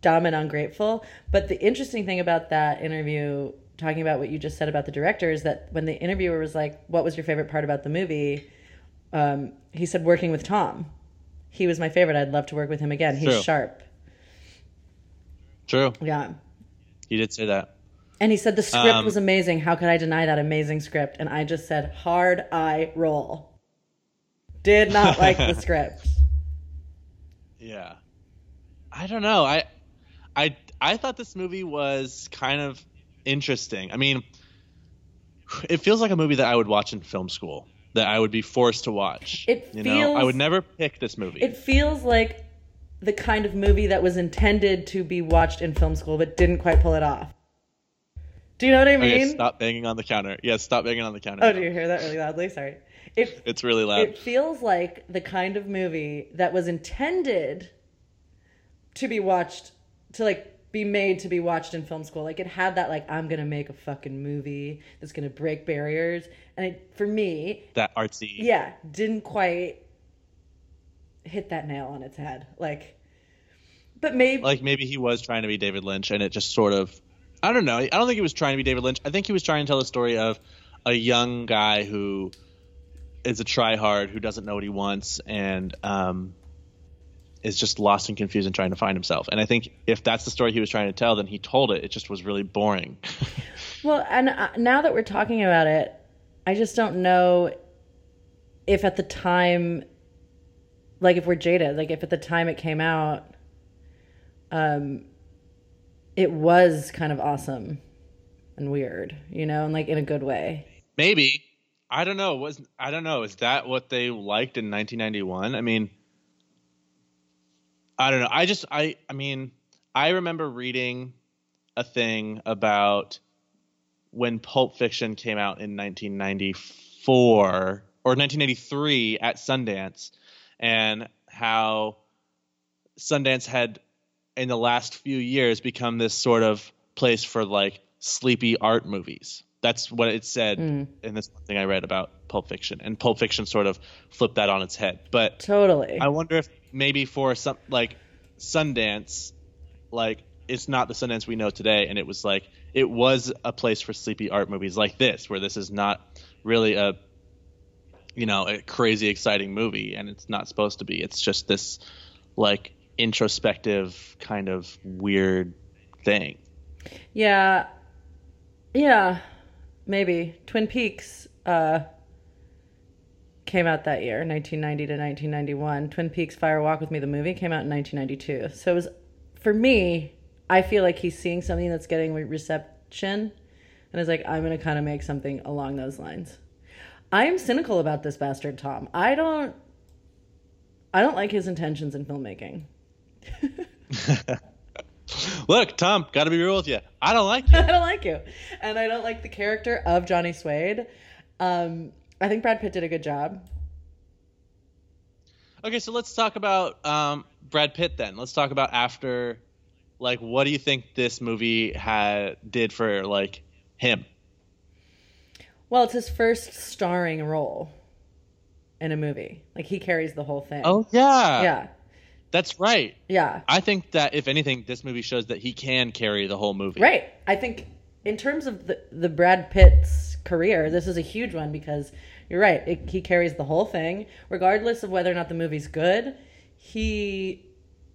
Speaker 1: dumb and ungrateful. But the interesting thing about that interview, talking about what you just said about the director, is that when the interviewer was like, "What was your favorite part about the movie?" Um, he said, "Working with Tom. He was my favorite. I'd love to work with him again. He's
Speaker 2: True.
Speaker 1: sharp."
Speaker 2: true,
Speaker 1: Yeah.
Speaker 2: he did say that.
Speaker 1: And he said the script
Speaker 2: Um,
Speaker 1: was amazing. How could I deny that amazing script? And I just said, hard eye roll. Did not like the [LAUGHS] script.
Speaker 2: Yeah, I don't know. I I I thought this movie was kind of interesting. I mean, it feels like a movie that I would watch in film school. That I would be forced to watch.
Speaker 1: It
Speaker 2: you know, I would never pick this movie.
Speaker 1: It feels like the kind of movie that was intended to be watched in film school but didn't quite pull it off. Do you know what I mean?
Speaker 2: Okay, stop banging on the counter. Yes, stop banging on the counter.
Speaker 1: Oh,
Speaker 2: now.
Speaker 1: do you hear that really loudly? Sorry. It [LAUGHS]
Speaker 2: It's really loud.
Speaker 1: it feels like the kind of movie that was intended to be watched to like be made to be watched in film school like it had that like i'm gonna make a fucking movie that's gonna break barriers and it for me
Speaker 2: that artsy.
Speaker 1: yeah didn't quite hit that nail on its head like but maybe
Speaker 2: Like maybe he was trying to be David Lynch, and it just sort of. I don't know. I don't think he was trying to be David Lynch. I think he was trying to tell the story of a young guy who is a tryhard who doesn't know what he wants and um, is just lost and confused and trying to find himself. And I think if that's the story he was trying to tell, then he told it. It just was really boring. [LAUGHS]
Speaker 1: Well, and uh, now that we're talking about it, I just don't know if at the time, like if we're jaded, like if at the time it came out, um, it was kind of awesome and weird, you know, and like in a good way.
Speaker 2: maybe, I don't know. Was I don't know. Is that what they liked in 1991? I mean, I don't know. I just I I mean, I remember reading a thing about when Pulp Fiction came out in 1994 or 1983 at Sundance, and how Sundance had in the last few years become this sort of place for like sleepy art movies. That's what it said
Speaker 1: Mm.
Speaker 2: in this thing I read about Pulp Fiction, and Pulp Fiction sort of flipped that on its head. But
Speaker 1: Totally.
Speaker 2: I wonder if maybe for some like Sundance, like it's not the Sundance we know today, and it was like it was a place for sleepy art movies like this, where this is not really a you know a crazy exciting movie, and it's not supposed to be. It's just this like introspective kind of weird thing.
Speaker 1: Yeah. Yeah. Maybe. Twin Peaks uh came out that year, 1990 to 1991. Twin Peaks Fire Walk with Me the movie came out in 1992. So it was for me, I feel like he's seeing something that's getting reception and is like I'm going to kind of make something along those lines. I'm cynical about this bastard Tom. I don't I don't like his intentions in filmmaking. [LAUGHS]
Speaker 2: Look, Tom, got to be real with you. I don't like you. [LAUGHS]
Speaker 1: I don't like you. And I don't like the character of Johnny Suede. Um, I think Brad Pitt did a good job.
Speaker 2: Okay, so let's talk about um, Brad Pitt then. Let's talk about after, like, what do you think this movie had did for like him?
Speaker 1: Well, it's his first starring role in a movie. Like he carries the whole thing.
Speaker 2: Oh yeah,
Speaker 1: yeah,
Speaker 2: that's right.
Speaker 1: yeah.
Speaker 2: I think that if anything, this movie shows that he can carry the whole movie.
Speaker 1: Right. I think in terms of the the Brad Pitt's career, this is a huge one because you're right. It, he carries the whole thing, regardless of whether or not the movie's good. He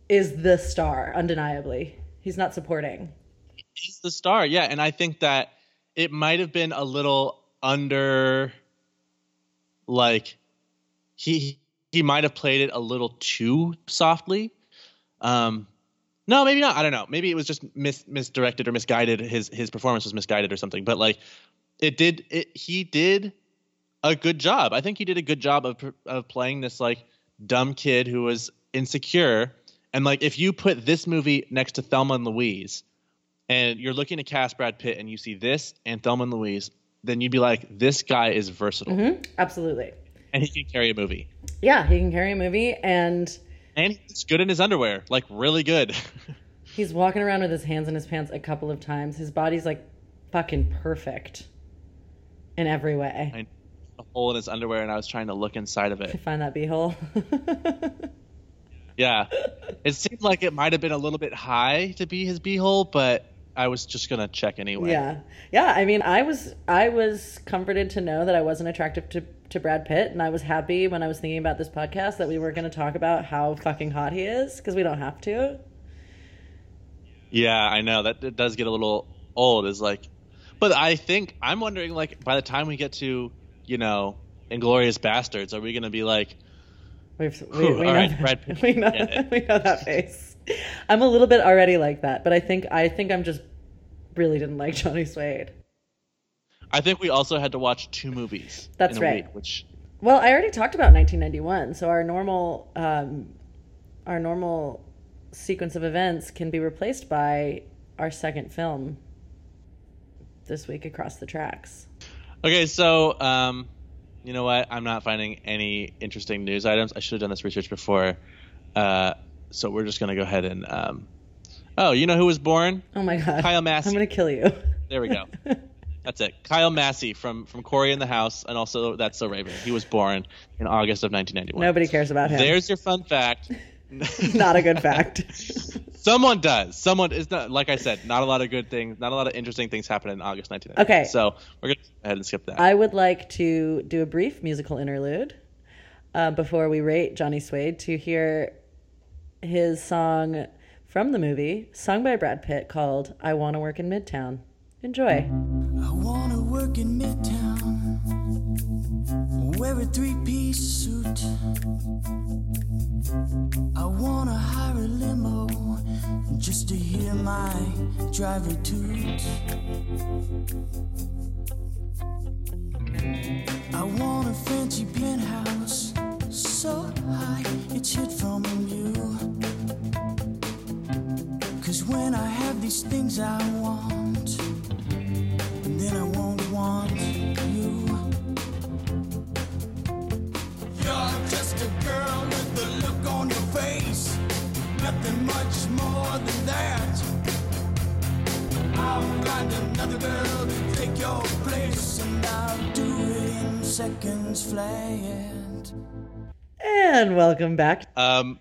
Speaker 1: is the star, undeniably. He's not supporting.
Speaker 2: He's the star, yeah, and I think that it might have been a little under, like, he he might have played it a little too softly. Um, no, maybe not. I don't know. Maybe it was just mis- misdirected or misguided. His his performance was misguided or something. But like, it did. It he did a good job. I think he did a good job of of playing this like dumb kid who was insecure. And like, if you put this movie next to Thelma and Louise, and you're looking to cast Brad Pitt, and you see this and Thelma and Louise, then you'd be like, this guy is versatile,
Speaker 1: hmm Absolutely.
Speaker 2: and he can carry a movie.
Speaker 1: Yeah, he can carry a movie and
Speaker 2: And he's good in his underwear, like really good. [LAUGHS]
Speaker 1: he's walking around with his hands in his pants a couple of times. His body's like fucking perfect in every way.
Speaker 2: I a hole in his underwear, and I was trying to look inside of it.
Speaker 1: To find that beehole. [LAUGHS]
Speaker 2: Yeah, it seemed like it might have been a little bit high to be his beehole, but I was just gonna check anyway.
Speaker 1: yeah. Yeah, I mean, I was I was comforted to know that I wasn't attractive to to Brad Pitt and I was happy when I was thinking about this podcast that we were going to talk about how fucking hot he is because we don't have to.
Speaker 2: Yeah, I know that it does get a little old. Is like, but I think I'm wondering like by the time we get to you know Inglourious Basterds, are we gonna be like,
Speaker 1: We've, we,
Speaker 2: Whew,
Speaker 1: we, know,
Speaker 2: right, Brad [LAUGHS]
Speaker 1: we know [LAUGHS] we know that face. I'm a little bit already like that, but I think I think I'm just really didn't like Johnny Suede.
Speaker 2: I think we also had to watch two movies.
Speaker 1: That's right.
Speaker 2: Week, which
Speaker 1: Well, I already talked about 1991, so our normal um, our normal sequence of events can be replaced by our second film this week across the tracks.
Speaker 2: okay, so um, you know what? I'm not finding any interesting news items. I should have done this research before. Uh, so we're just gonna go ahead and. Um, oh, you know who was born?
Speaker 1: Oh my god,
Speaker 2: Kyle Massey.
Speaker 1: I'm gonna kill you.
Speaker 2: There we go. [LAUGHS] That's it. Kyle Massey from from Cory in the House, and also That's So Raven. He was born in August of 1991.
Speaker 1: Nobody cares about him.
Speaker 2: There's your fun fact. [LAUGHS]
Speaker 1: Not a good fact. [LAUGHS]
Speaker 2: Someone does. Someone is not. Like I said, not a lot of good things. Not a lot of interesting things happen in August 1991.
Speaker 1: Okay.
Speaker 2: So we're gonna go ahead and skip that.
Speaker 1: I would like to do a brief musical interlude uh, before we rate Johnny Suede to hear his song from the movie, sung by Brad Pitt, called "I Want to Work in Midtown." Enjoy.
Speaker 3: I wanna work in Midtown, wear a three piece suit. I wanna hire a limo just to hear my driver toot. I want a fancy penthouse so high it's hid from you. Cause when I have these things I want, then I won't want you. You're just a girl with a look on your face, nothing much more than that. I'll find another girl to take your place, and I'll do it in seconds flat.
Speaker 1: And welcome back.
Speaker 2: Um,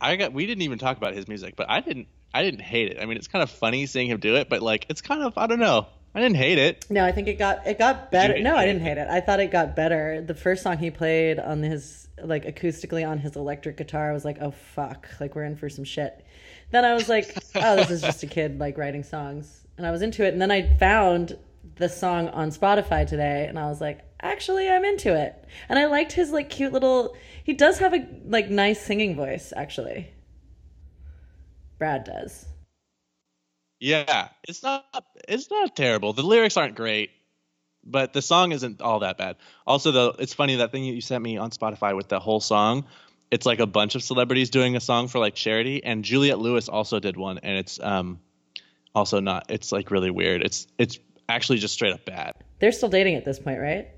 Speaker 2: I got we didn't even talk about his music, but I didn't I didn't hate it. I mean, it's kind of funny seeing him do it, but like it's kind of I don't know. I didn't hate it.
Speaker 1: No, I think it got it got better. No, I didn't hate it. I thought it got better. The first song he played on his like acoustically on his electric guitar, I was like, oh fuck, like we're in for some shit. Then I was like, [LAUGHS] oh, this is just a kid like writing songs, and I was into it. And then I found the song on Spotify today, and I was like, actually, I'm into it. And I liked his like cute little. He does have a like nice singing voice, actually. Brad does.
Speaker 2: Yeah, it's not it's not terrible. The lyrics aren't great, but the song isn't all that bad. Also, though, it's funny that thing you sent me on Spotify with the whole song. It's like a bunch of celebrities doing a song for like charity, and Juliette Lewis also did one, and it's um also not. It's like really weird. It's it's actually just straight up bad.
Speaker 1: They're still dating at this point, right?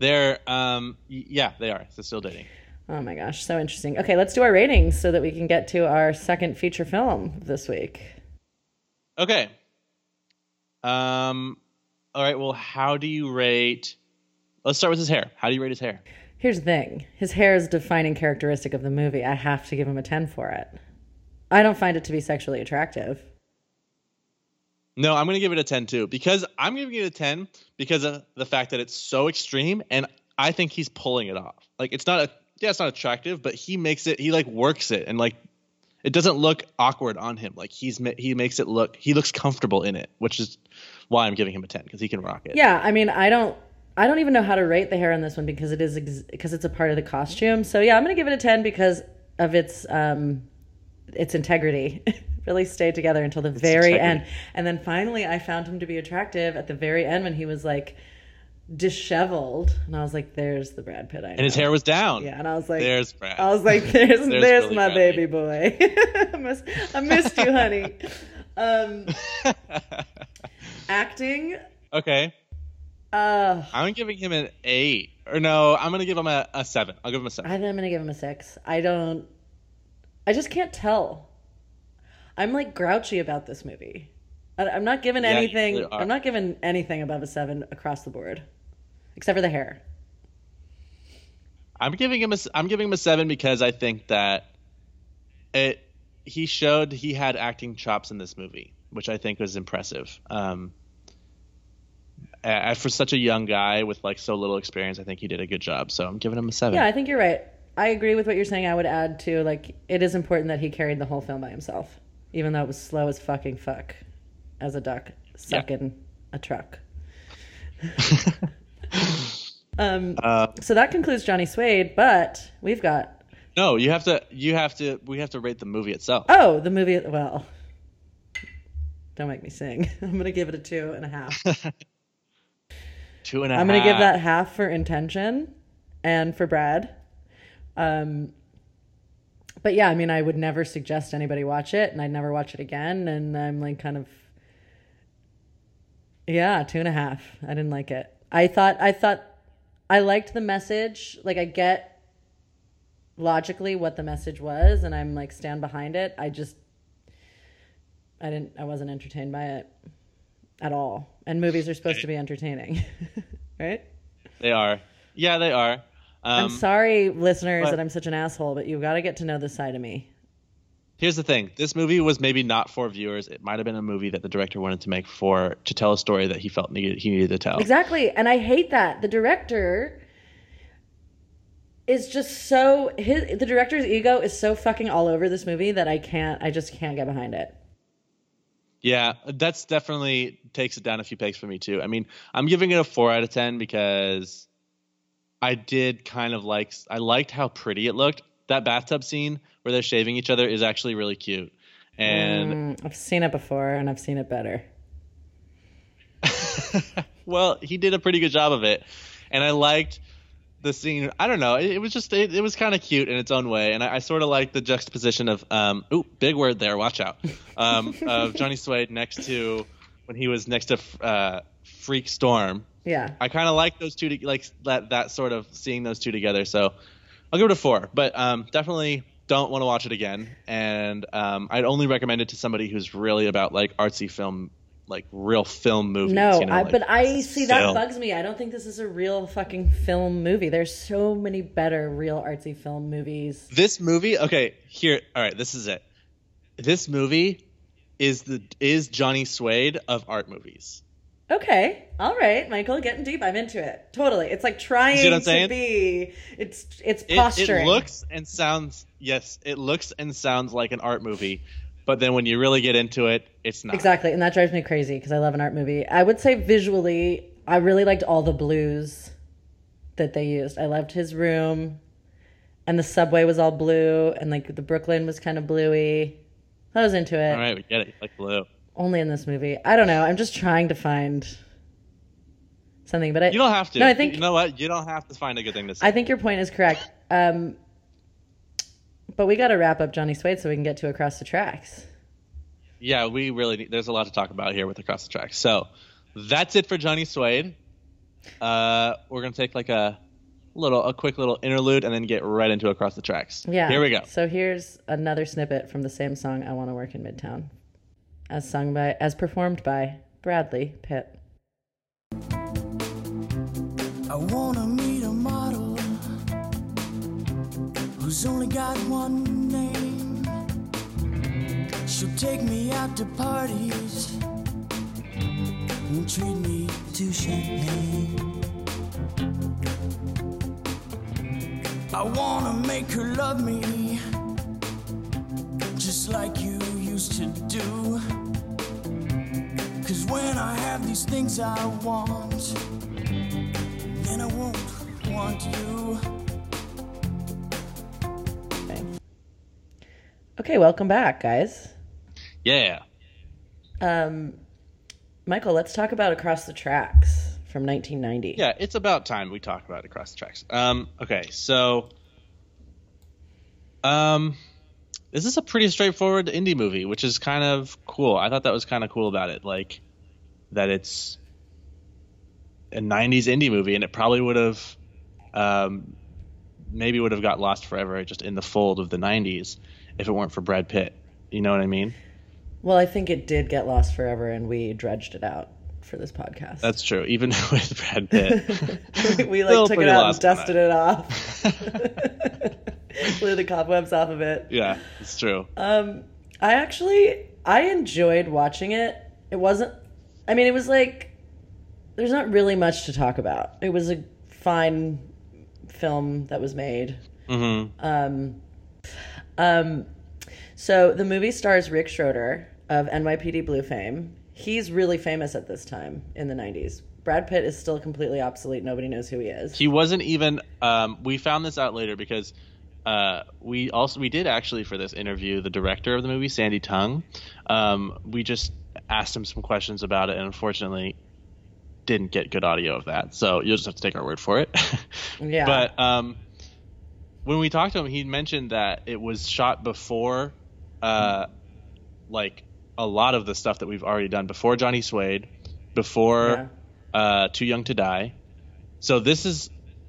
Speaker 2: They're um yeah they are. They're still dating.
Speaker 1: Oh my gosh, so interesting. Okay, let's do our ratings so that we can get to our second feature film this week.
Speaker 2: Okay. Um. All right. Well, how do you rate? Let's start with his hair. How do you rate his hair?
Speaker 1: Here's the thing his hair is a defining characteristic of the movie. I have to give him a 10 for it. I don't find it to be sexually attractive.
Speaker 2: No, I'm going to give it a 10 too because I'm giving it a 10 because of the fact that it's so extreme and I think he's pulling it off. Like it's not a yeah, it's not attractive, but he makes it he like works it and like it doesn't look awkward on him. Like he's he makes it look he looks comfortable in it, which is why I'm giving him a 10 because he can rock it.
Speaker 1: Yeah, I mean, I don't. I don't even know how to rate the hair on this one because it is ex- because it's a part of the costume. So yeah, I'm gonna give it a 10 because of its um its integrity. [LAUGHS] really stayed together until the very
Speaker 2: integrity.
Speaker 1: end. And then finally I found him to be attractive at the very end when he was like disheveled and I was like there's the Brad Pitt I
Speaker 2: And his hair was down.
Speaker 1: Yeah, and I was like
Speaker 2: There's Brad.
Speaker 1: I was like there's [LAUGHS] there's,
Speaker 2: There's
Speaker 1: my
Speaker 2: Bradley.
Speaker 1: baby boy. [LAUGHS] I, miss, I missed you, honey. [LAUGHS] Um acting
Speaker 2: okay.
Speaker 1: uh
Speaker 2: I'm giving him an 8. Or no, I'm to give him a, a 7. I'll give him a 7.
Speaker 1: I think I'm gonna give him a six. I don't. I just can't tell. I'm like grouchy about this movie. I, I'm not giving
Speaker 2: Yeah,
Speaker 1: anything. I'm not giving anything above a seven across the board, except for the hair.
Speaker 2: I'm giving him a I'm giving him a seven because I think that it he showed he had acting chops in this movie, which I think was impressive. Um, for such a young guy with like so little experience, I think he did a good job. So I'm giving him a seven.
Speaker 1: Yeah, I think you're right. I agree with what you're saying. I would add to like it is important that he carried the whole film by himself, even though it was slow as fucking fuck, as a duck sucking a truck. [LAUGHS] [LAUGHS] um.
Speaker 2: Uh,
Speaker 1: So that concludes Johnny Suede, but we've got
Speaker 2: no, you have to you have to we have to rate the movie itself.
Speaker 1: Oh, the movie. Well, don't make me sing. [LAUGHS] I'm gonna give it a two and a half. [LAUGHS]
Speaker 2: Two and a
Speaker 1: I'm gonna give that half for intention and for Brad. Um, but yeah, I mean, I would never suggest anybody watch it, and I'd never watch it again. And I'm like, kind of, yeah, two and a half. I didn't like it. I thought, I thought, I liked the message. Like, I get logically what the message was, and I'm like, stand behind it. I just, I didn't, I wasn't entertained by it at all. And movies are supposed to be entertaining, [LAUGHS] right?
Speaker 2: They are. Yeah, they are. Um,
Speaker 1: I'm sorry, listeners,
Speaker 2: but-
Speaker 1: that I'm such an asshole, but you've got to get to know this side of me.
Speaker 2: Here's the thing: this movie was maybe not for viewers. It might have been a movie that the director wanted to make for to tell a story that he felt needed he needed to tell.
Speaker 1: Exactly. And I hate that. The director is just so his the director's ego is so fucking all over this movie that I can't I just can't get behind it.
Speaker 2: Yeah, that's definitely takes it down a few pegs for me too. I mean, I'm giving it a four out of ten because I did kind of like I liked how pretty it looked. That bathtub scene where they're shaving each other is actually really cute, and
Speaker 1: Mm, I've seen it before and I've seen it better. [LAUGHS]
Speaker 2: well, he did a pretty good job of it, and I liked the scene. I don't know. It, it was just it, it was kind of cute in its own way, and I, I sort of like the juxtaposition of um. Ooh, big word there. Watch out. Um, [LAUGHS] of Johnny Suede next to when he was next to uh, Freak Storm.
Speaker 1: Yeah.
Speaker 2: I kind of like those two, to, like that that sort of seeing those two together. So I'll give it a four, but um, definitely don't want to watch it again. And um, I'd only recommend it to somebody who's really about like artsy film, like real film movies.
Speaker 1: No,
Speaker 2: you know,
Speaker 1: I,
Speaker 2: like
Speaker 1: but I see that bugs me. I don't think this is a real fucking film movie. There's so many better real artsy film movies.
Speaker 2: This movie, okay, here, all right, this is it. This movie is the is Johnny Suede of art movies.
Speaker 1: Okay, all right, Michael, getting deep. I'm into it. Totally. It's like trying to
Speaker 2: saying?
Speaker 1: be. It's it's
Speaker 2: It,
Speaker 1: posturing.
Speaker 2: it looks and sounds yes, it looks and sounds like an art movie, but then when you really get into it, it's not.
Speaker 1: Exactly, and that drives me crazy because I love an art movie. I would say visually, I really liked all the blues that they used. I loved his room, and the subway was all blue, and like the Brooklyn was kind of bluey. I was into it.
Speaker 2: All right, we get it. You Like blue.
Speaker 1: Only in this movie. I don't know. I'm just trying to find something, but I,
Speaker 2: You don't have to.
Speaker 1: No, I think
Speaker 2: you know what? You don't have to find a good thing to say.
Speaker 1: I think your point is correct. Um, but we got to wrap up Johnny Suede so we can get to across the tracks.
Speaker 2: yeah, we really need, there's a lot to talk about here with across the tracks. So that's it for Johnny Suede. Uh, we're gonna take like a little, a quick little interlude, and then get right into across the tracks.
Speaker 1: Yeah.
Speaker 2: Here we go.
Speaker 1: So here's another snippet from the same song, "I Want to Work in Midtown," as sung by, as performed by Bradley Pitt.
Speaker 3: I wanna meet a model who's only got one name. She'll take me out to parties and treat me to champagne. I wanna make her love me just like you used to do. Cause when I have these things I want, then I won't want you.
Speaker 1: Okay, welcome back, guys.
Speaker 2: Yeah.
Speaker 1: Um, Michael, let's talk about Across the Tracks from 1990.
Speaker 2: Yeah, it's about time we talk about across the tracks. Um, okay, so, um, this is a pretty straightforward indie movie, which is kind of cool. I thought that was kind of cool about it, like that it's a '90s indie movie, and it probably would have, um, maybe would have got lost forever just in the fold of the '90s if it weren't for Brad Pitt. You know what I mean?
Speaker 1: Well, I think it did get lost forever, and we dredged it out for this podcast.
Speaker 2: That's true. Even [LAUGHS] with Brad Pitt, [LAUGHS]
Speaker 1: we
Speaker 2: Still
Speaker 1: like took it out and dusted it off, [LAUGHS] [LAUGHS] blew the cobwebs off of it.
Speaker 2: yeah, it's true.
Speaker 1: Um, I actually I enjoyed watching it. It wasn't. I mean, it was like there's not really much to talk about. It was a fine film that was made.
Speaker 2: hmm
Speaker 1: Um, um, so the movie stars Rick Schroder of NYPD Blue fame. He's really famous at this time in the 90s. Brad Pitt is still completely obsolete. Nobody knows who he is.
Speaker 2: He wasn't even. Um, we found this out later because uh, we also we did actually for this interview the director of the movie Sandy Tung. Um, we just asked him some questions about it, and unfortunately didn't get good audio of that. So you'll just have to take our word for it. [LAUGHS]
Speaker 1: Yeah.
Speaker 2: But um, when we talked to him, he mentioned that it was shot before, uh, like a lot of the stuff that we've already done before Johnny Suede, before uh, Too Young to Die. So this is,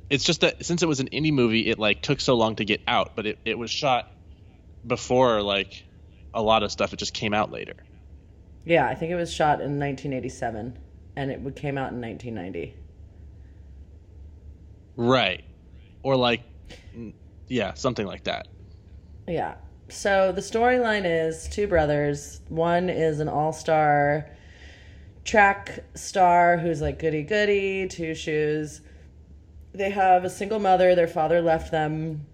Speaker 2: it's just that since it was an indie movie, it like took so long to get out, but it, it was shot before like a lot of stuff. It just came out later.
Speaker 1: Yeah, I think it was shot in 1987 and it would- came out in 1990.
Speaker 2: Right. Or like, yeah, something like that.
Speaker 1: Yeah. So the storyline is two brothers. One is an all star track star who's like goody goody, two shoes. They have a single mother. Their father left them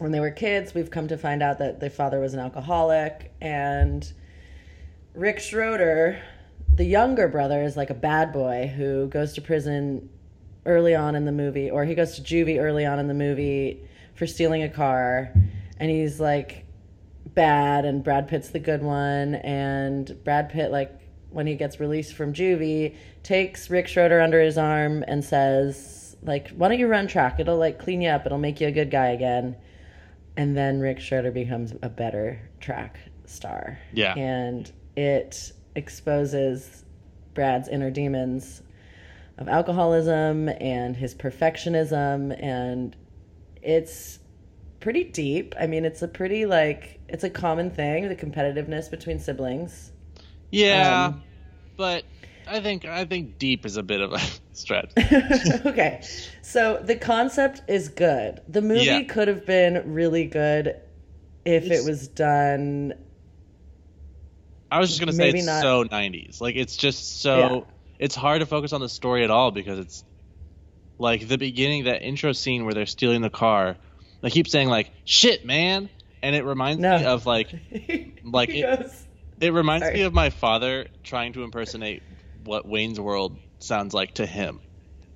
Speaker 1: when they were kids. We've come to find out that their father was an alcoholic. And Rick Schroder, the younger brother, is like a bad boy who goes to prison early on in the movie, or he goes to juvie early on in the movie for stealing a car. And he's like bad, and Brad Pitt's the good one. And Brad Pitt, like, when he gets released from juvie, takes Rick Schroder under his arm and says, like, why don't you run track? It'll like clean you up. It'll make you a good guy again. And then Rick Schroder becomes a better track star.
Speaker 2: Yeah.
Speaker 1: And it exposes Brad's inner demons of alcoholism and his perfectionism and it's pretty deep. I mean, it's a pretty like it's a common thing, the competitiveness between siblings.
Speaker 2: Yeah,
Speaker 1: Um,
Speaker 2: but I think I think deep is a bit of a [LAUGHS] stretch. [LAUGHS]
Speaker 1: okay. So the concept is good. The movie
Speaker 2: Yeah.
Speaker 1: could have been really good if
Speaker 2: It's-
Speaker 1: it was done
Speaker 2: I was just gonna say it's
Speaker 1: not-
Speaker 2: so '90s. Like it's just so
Speaker 1: Yeah.
Speaker 2: it's hard to focus on the story at all because it's like the beginning that intro scene where they're stealing the car. They keep saying like "shit, man," and it reminds
Speaker 1: No.
Speaker 2: me of like [LAUGHS] Like it- it reminds
Speaker 1: Sorry.
Speaker 2: me of my father trying to impersonate what Wayne's World sounds like to him,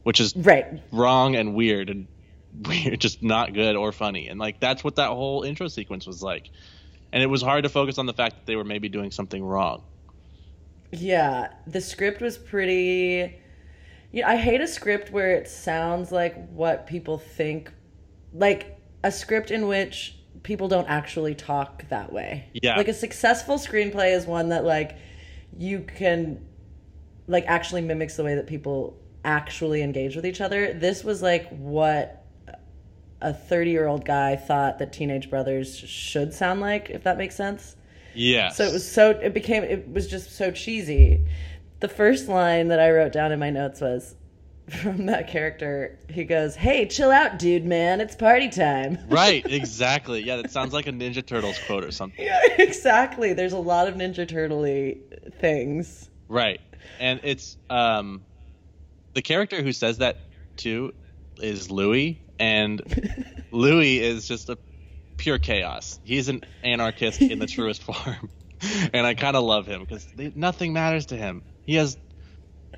Speaker 2: which is
Speaker 1: right.
Speaker 2: wrong and weird and [LAUGHS] weird, just not good or funny. And like that's what that whole intro sequence was like. And it was hard to focus on the fact that they were maybe doing something wrong.
Speaker 1: Yeah, the script was pretty. Yeah, I hate a script where it sounds like what people think, like a script in which people don't actually talk that way.
Speaker 2: Yeah.
Speaker 1: like a successful screenplay is one that like you can like actually mimics the way that people actually engage with each other. This was like what a 30 year old guy thought that teenage brothers should sound like, if that makes sense.
Speaker 2: Yeah.
Speaker 1: So it was so it became it was just so cheesy. The first line that I wrote down in my notes was from that character. He goes, "Hey, chill out, dude, man. It's party time." [LAUGHS]
Speaker 2: right, exactly. Yeah, that sounds like a Ninja Turtles quote or something.
Speaker 1: yeah, [LAUGHS] exactly. There's a lot of Ninja Turtle things.
Speaker 2: Right. And it's um the character who says that too is Louis and [LAUGHS] Louis is just a pure chaos. He's an anarchist in the truest [LAUGHS] form. [LAUGHS] And I kind of love him cuz nothing matters to him. He has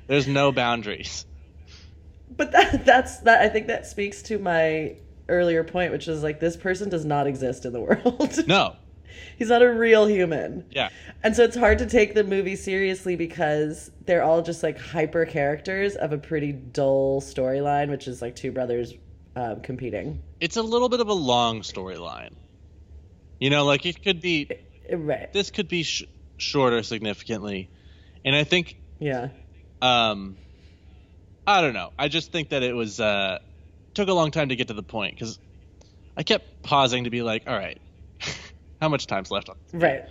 Speaker 2: there's no boundaries.
Speaker 1: But that that's that I think that speaks to my earlier point, which is like this person does not exist in the world.
Speaker 2: No.
Speaker 1: He's not a real human.
Speaker 2: Yeah.
Speaker 1: And so it's hard to take the movie seriously because they're all just like hyper characters of a pretty dull storyline, which is like two brothers um, competing.
Speaker 2: It's a little bit of a long storyline. You know, like it could be
Speaker 1: Right.
Speaker 2: this could be sh- shorter significantly. And I think
Speaker 1: Yeah.
Speaker 2: um i don't know i just think that it was uh took a long time to get to the point because i kept pausing to be like all right [LAUGHS] how much time's left on this?
Speaker 1: Right.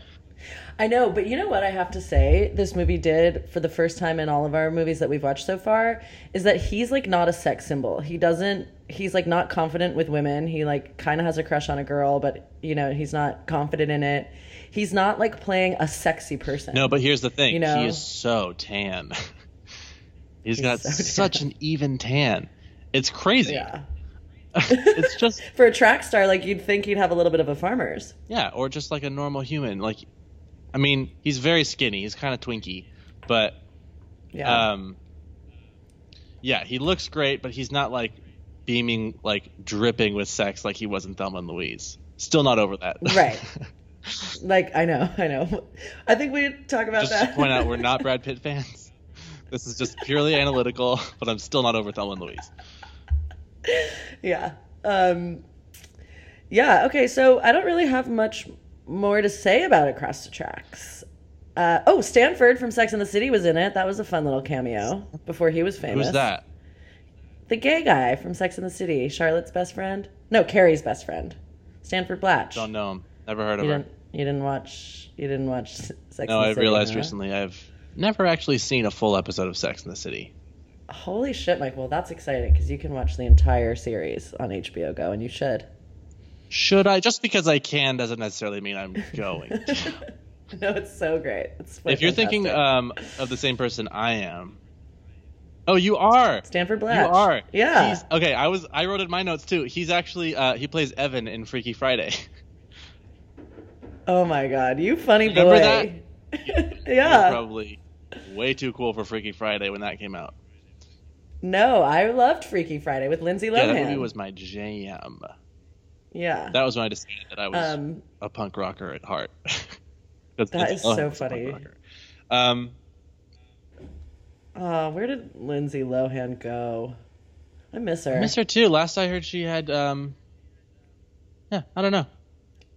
Speaker 1: I know, but you know what I have to say? This movie did for the first time in all of our movies that we've watched so far is that he's like not a sex symbol. He doesn't. He's like not confident with women. He like kind of has a crush on a girl, but you know he's not confident in it. He's not like playing a sexy person.
Speaker 2: no but here's the thing
Speaker 1: You know?
Speaker 2: he is so tan [LAUGHS] he's got
Speaker 1: so
Speaker 2: such
Speaker 1: tan.
Speaker 2: an even tan it's crazy
Speaker 1: Yeah. [LAUGHS]
Speaker 2: it's just [LAUGHS]
Speaker 1: For a track star, like you'd think he'd have a little bit of a farmer's.
Speaker 2: yeah or just like a normal human like i mean he's very skinny he's kind of twinky but
Speaker 1: Yeah.
Speaker 2: Um, yeah, he looks great, but he's not like beaming, like dripping with sex like he was in Thelma and Louise. Still not over that.
Speaker 1: Right. [LAUGHS] like I know, I know. I think we talk about
Speaker 2: just
Speaker 1: that.
Speaker 2: to point out, we're not Brad Pitt fans. This is just purely analytical, but I'm still not over Thelma and Louise. [LAUGHS]
Speaker 1: yeah. Um, yeah. Okay. So I don't really have much more to say about Across the Tracks. Uh, oh, Stanford from Sex and the City was in it. That was a fun little cameo before he was famous.
Speaker 2: Who's that?
Speaker 1: The gay guy from Sex and the City, Charlotte's best friend. No, Carrie's best friend, Stanford Blatch.
Speaker 2: Don't know him. Never heard of
Speaker 1: You
Speaker 2: her.
Speaker 1: didn't. You didn't watch. You didn't watch Sex
Speaker 2: No,
Speaker 1: and the City.
Speaker 2: No, I
Speaker 1: City.
Speaker 2: realized
Speaker 1: huh?
Speaker 2: recently I've never actually seen a full episode of Sex and the City.
Speaker 1: Holy shit, Mike! Well, that's exciting because you can watch the entire series on HBO Go, and you should.
Speaker 2: Should I? Just because I can doesn't necessarily mean I'm going. [LAUGHS]
Speaker 1: No, it's so great. It's
Speaker 2: if you're thinking um, of the same person I am, oh, you are.
Speaker 1: Stanford Blatch.
Speaker 2: You are.
Speaker 1: Yeah.
Speaker 2: He's, okay, I was. I wrote in my notes too. He's actually. Uh, he plays Evan in Freaky Friday.
Speaker 1: Oh my god, you funny
Speaker 2: Remember
Speaker 1: boy.
Speaker 2: Was [LAUGHS]
Speaker 1: yeah.
Speaker 2: probably way too cool for Freaky Friday when that came out.
Speaker 1: No, I loved Freaky Friday with Lindsay Lohan.
Speaker 2: Yeah, that movie was my jam.
Speaker 1: Yeah.
Speaker 2: That was when I decided that I was
Speaker 1: Um,
Speaker 2: a punk rocker at heart. [LAUGHS]
Speaker 1: That is so
Speaker 2: was a punk
Speaker 1: funny.
Speaker 2: Um,
Speaker 1: Oh, where did Lindsay Lohan go? I miss her.
Speaker 2: I miss her too. Last I heard, she had um. Yeah, I don't know.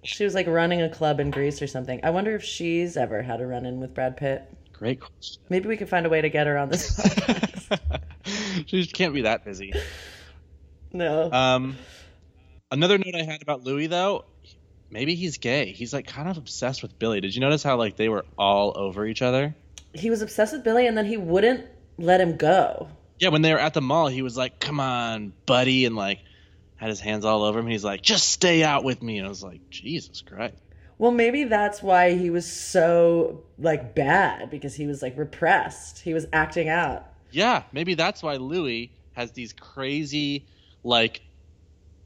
Speaker 1: She was like running a club in Greece or something. I wonder if she's ever had a run in with Brad Pitt.
Speaker 2: Great question.
Speaker 1: Maybe we can find a way to get her on this. [LAUGHS]
Speaker 2: she just can't be that busy.
Speaker 1: no.
Speaker 2: Um, another note I had about Louis though, maybe he's gay. He's like kind of obsessed with Billy. Did you notice how like they were all over each other?
Speaker 1: he was obsessed with Billy and then he wouldn't let him go.
Speaker 2: Yeah, when they were at the mall, he was like, "Come on, buddy," and like had his hands all over him. He's like, "Just stay out with me." And I was like, "Jesus Christ."
Speaker 1: Well, maybe that's why he was so like bad because he was like repressed. He was acting out.
Speaker 2: Yeah, maybe that's why Louis has these crazy, like,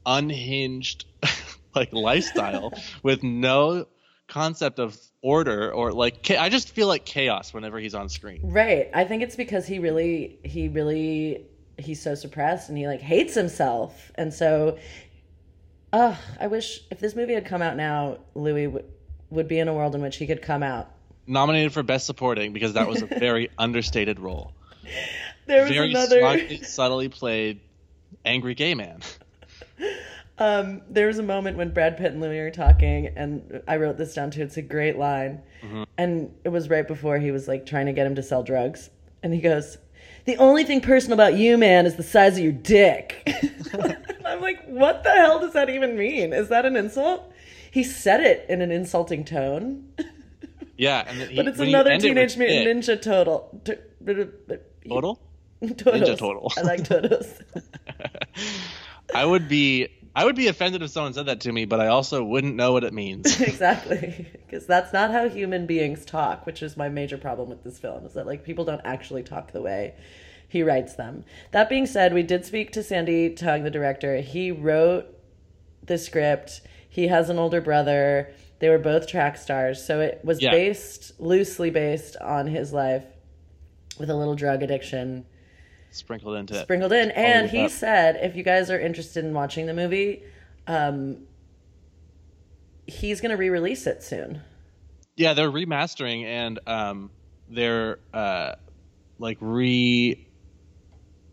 Speaker 2: unhinged, [LAUGHS] like lifestyle [LAUGHS] with no concept of order or like. I just feel like chaos whenever he's on screen.
Speaker 1: Right. I think it's because he really he really he's so suppressed and he like hates himself. And so Ugh, I wish if this movie had come out now, Louis w- would be in a world in which he could come out.
Speaker 2: Nominated for best supporting because that was a very [LAUGHS] understated role.
Speaker 1: There was
Speaker 2: Very
Speaker 1: another
Speaker 2: smugly, subtly played angry gay man. [LAUGHS]
Speaker 1: Um, there was a moment when Brad Pitt and Louis were talking, and I wrote this down too. It's a great line, and it was right before he was like trying to get him to sell drugs, and he goes, "The only thing personal about you, man, is the size of your dick." [LAUGHS] [LAUGHS] I'm like, what the hell does that even mean? Is that an insult? He said it in an insulting tone,
Speaker 2: Yeah, and he,
Speaker 1: but it's another
Speaker 2: end it
Speaker 1: Teenage Mutant Ninja Total. T-
Speaker 2: Total. [LAUGHS] Ninja Total.
Speaker 1: I like Totos.
Speaker 2: I would be I would be offended if someone said that to me, but I also wouldn't know what it means. [LAUGHS]
Speaker 1: exactly. Because that's not how human beings talk which is my major problem with this film is that like people don't actually talk the way he writes them. That being said we did speak to Sandy Tung the director. He wrote the script. He has an older brother. They were both track stars. So it was
Speaker 2: Yeah.
Speaker 1: based loosely based on his life with a little drug addiction
Speaker 2: Sprinkled into it.
Speaker 1: sprinkled in. And he
Speaker 2: up.
Speaker 1: said, if you guys are interested in watching the movie, um, he's going to re-release it soon.
Speaker 2: Yeah, they're remastering and um, they're uh, like re.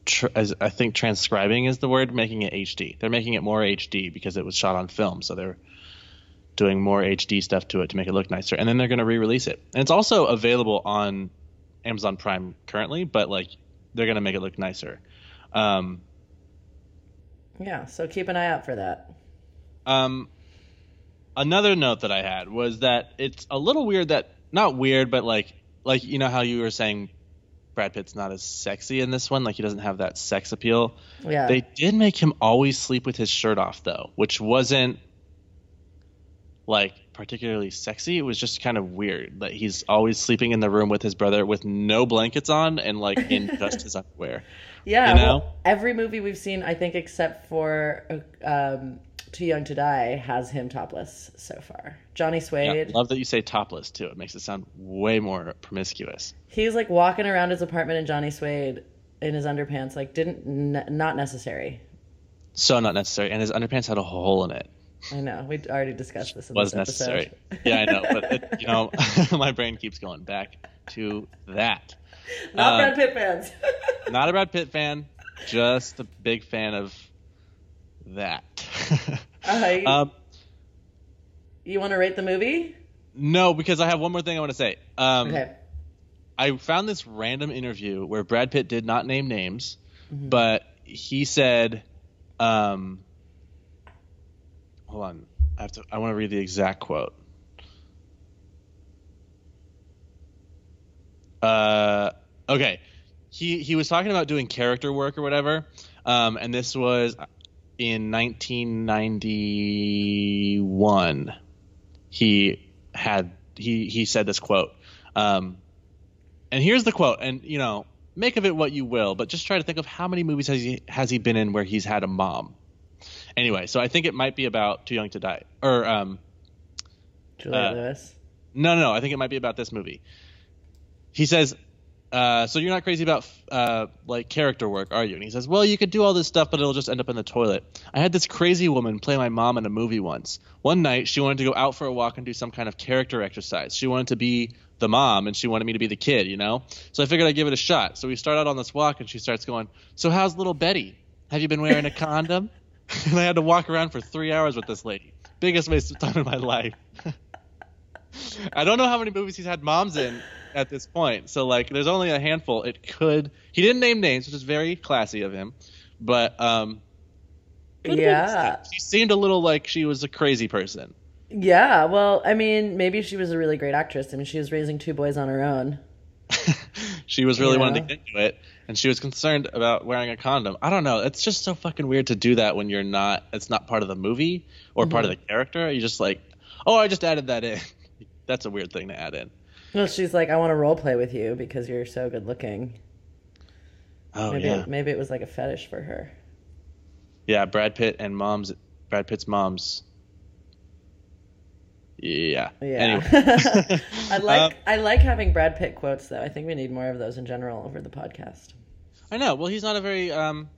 Speaker 2: Tr- as I think transcribing is the word, making it HD. They're making it more HD because it was shot on film, so they're doing more HD stuff to it to make it look nicer. And then they're going to re-release it. And it's also available on Amazon Prime currently, but like they're going to make it look nicer. Um,
Speaker 1: Yeah, so keep an eye out for that.
Speaker 2: Um, another note that I had was that it's a little weird that not weird, but like like you know how you were saying Brad Pitt's not as sexy in this one, like he doesn't have that sex appeal.
Speaker 1: Yeah.
Speaker 2: They did make him always sleep with his shirt off though, which wasn't like particularly sexy. It was just kind of weird that he's always sleeping in the room with his brother with no blankets on and like in [LAUGHS] just his underwear.
Speaker 1: yeah,
Speaker 2: you know?
Speaker 1: well, every movie we've seen, I think, except for um, Too Young to Die, has him topless so far. Johnny
Speaker 2: Yeah,
Speaker 1: Suede,
Speaker 2: love that you say topless too. It makes it sound way more promiscuous.
Speaker 1: he's like walking around his apartment in Johnny Suede in his underpants, like didn't n- not necessary.
Speaker 2: So not necessary, and his underpants had a hole in it.
Speaker 1: I know we already discussed this. In
Speaker 2: Was
Speaker 1: this
Speaker 2: necessary. [LAUGHS] Yeah, I know, but it, you know, [LAUGHS] [LAUGHS] my brain keeps going back to that.
Speaker 1: not
Speaker 2: Uh,
Speaker 1: Brad Pitt fans.
Speaker 2: Not a Brad Pitt fan, just a big fan of that.
Speaker 1: Uh,
Speaker 2: um,
Speaker 1: you want to rate the movie?
Speaker 2: no, because I have one more thing I want to say. Um,
Speaker 1: Okay.
Speaker 2: I found this random interview where Brad Pitt did not name names,
Speaker 1: Mm-hmm.
Speaker 2: but he said, um, "Hold on, I have to. I want to read the exact quote." Uh, okay, he he was talking about doing character work or whatever, um, and this was in 1991. He had he he said this quote. Um, and here's the quote, and you know, make of it what you will, but just try to think of how many movies has he has he been in where he's had a mom. Anyway, so I think it might be about Too Young to Die, or um,
Speaker 1: Juliette
Speaker 2: uh,
Speaker 1: Lewis.
Speaker 2: no, no, no, I think it might be about this movie. He says, uh, so you're not crazy about uh, like character work, are you? And he says, well, you could do all this stuff, but it'll just end up in the toilet. I had this crazy woman play my mom in a movie once. One night, she wanted to go out for a walk and do some kind of character exercise. She wanted to be the mom, and she wanted me to be the kid, you know. So I figured I'd give it a shot. So we start out on this walk, and she starts going, "So how's little Betty? Have you been wearing a condom?" [LAUGHS] and I had to walk around for three hours with this lady. Biggest waste of time in my life. [LAUGHS] I don't know how many movies he's had moms in at this point. So like, there's only a handful. It could. He didn't name names, which is very classy of him. But um, could have been
Speaker 1: Yeah.
Speaker 2: she seemed a little like she was a crazy person.
Speaker 1: Yeah, well, I mean, maybe she was a really great actress. I mean, she was raising two boys on her own. [LAUGHS]
Speaker 2: she was really
Speaker 1: Yeah.
Speaker 2: wanting to get into it, and she was concerned about wearing a condom. I don't know. It's just so fucking weird to do that when you're not. It's not part of the movie or part
Speaker 1: Mm-hmm.
Speaker 2: of the character. You just like, oh, I just added that in. [LAUGHS] That's a weird thing to add in.
Speaker 1: Well, she's like, I want to role play with you because you're so good looking.
Speaker 2: Oh
Speaker 1: maybe,
Speaker 2: yeah,
Speaker 1: maybe it was like a fetish for her.
Speaker 2: yeah. Brad Pitt and mom's. Brad Pitt's mom's. Yeah.
Speaker 1: Yeah.
Speaker 2: Anyway. [LAUGHS]
Speaker 1: I [LAUGHS] like
Speaker 2: Um,
Speaker 1: I like having Brad Pitt quotes though. I think we need more of those in general over the podcast.
Speaker 2: I know. Well, he's not a very um,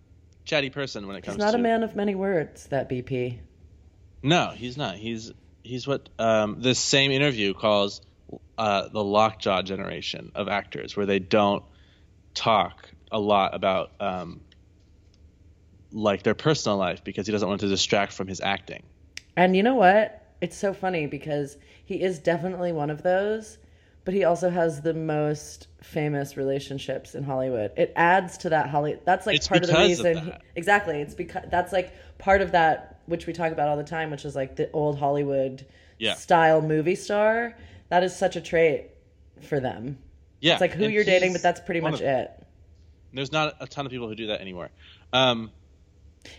Speaker 2: chatty person when it comes to
Speaker 1: He's not
Speaker 2: to.
Speaker 1: a man of many words, that BP.
Speaker 2: No, he's not. He's he's what um, this same interview calls uh, the lockjaw generation of actors, where they don't talk a lot about um, like their personal life because he doesn't want to distract from his acting.
Speaker 1: And you know what? It's so funny because he is definitely one of those, but he also has the most famous relationships in Hollywood. It adds to that Holly. That's like
Speaker 2: It's
Speaker 1: part of the
Speaker 2: because of
Speaker 1: reason. exactly. It's because that's like part of that which we talk about all the time, which is like the old Hollywood
Speaker 2: Yeah.
Speaker 1: style movie star. That is such a trait for them.
Speaker 2: Yeah,
Speaker 1: It's like who you're dating, but that's pretty much
Speaker 2: of-
Speaker 1: it.
Speaker 2: There's not a ton of people who do that anymore. Um,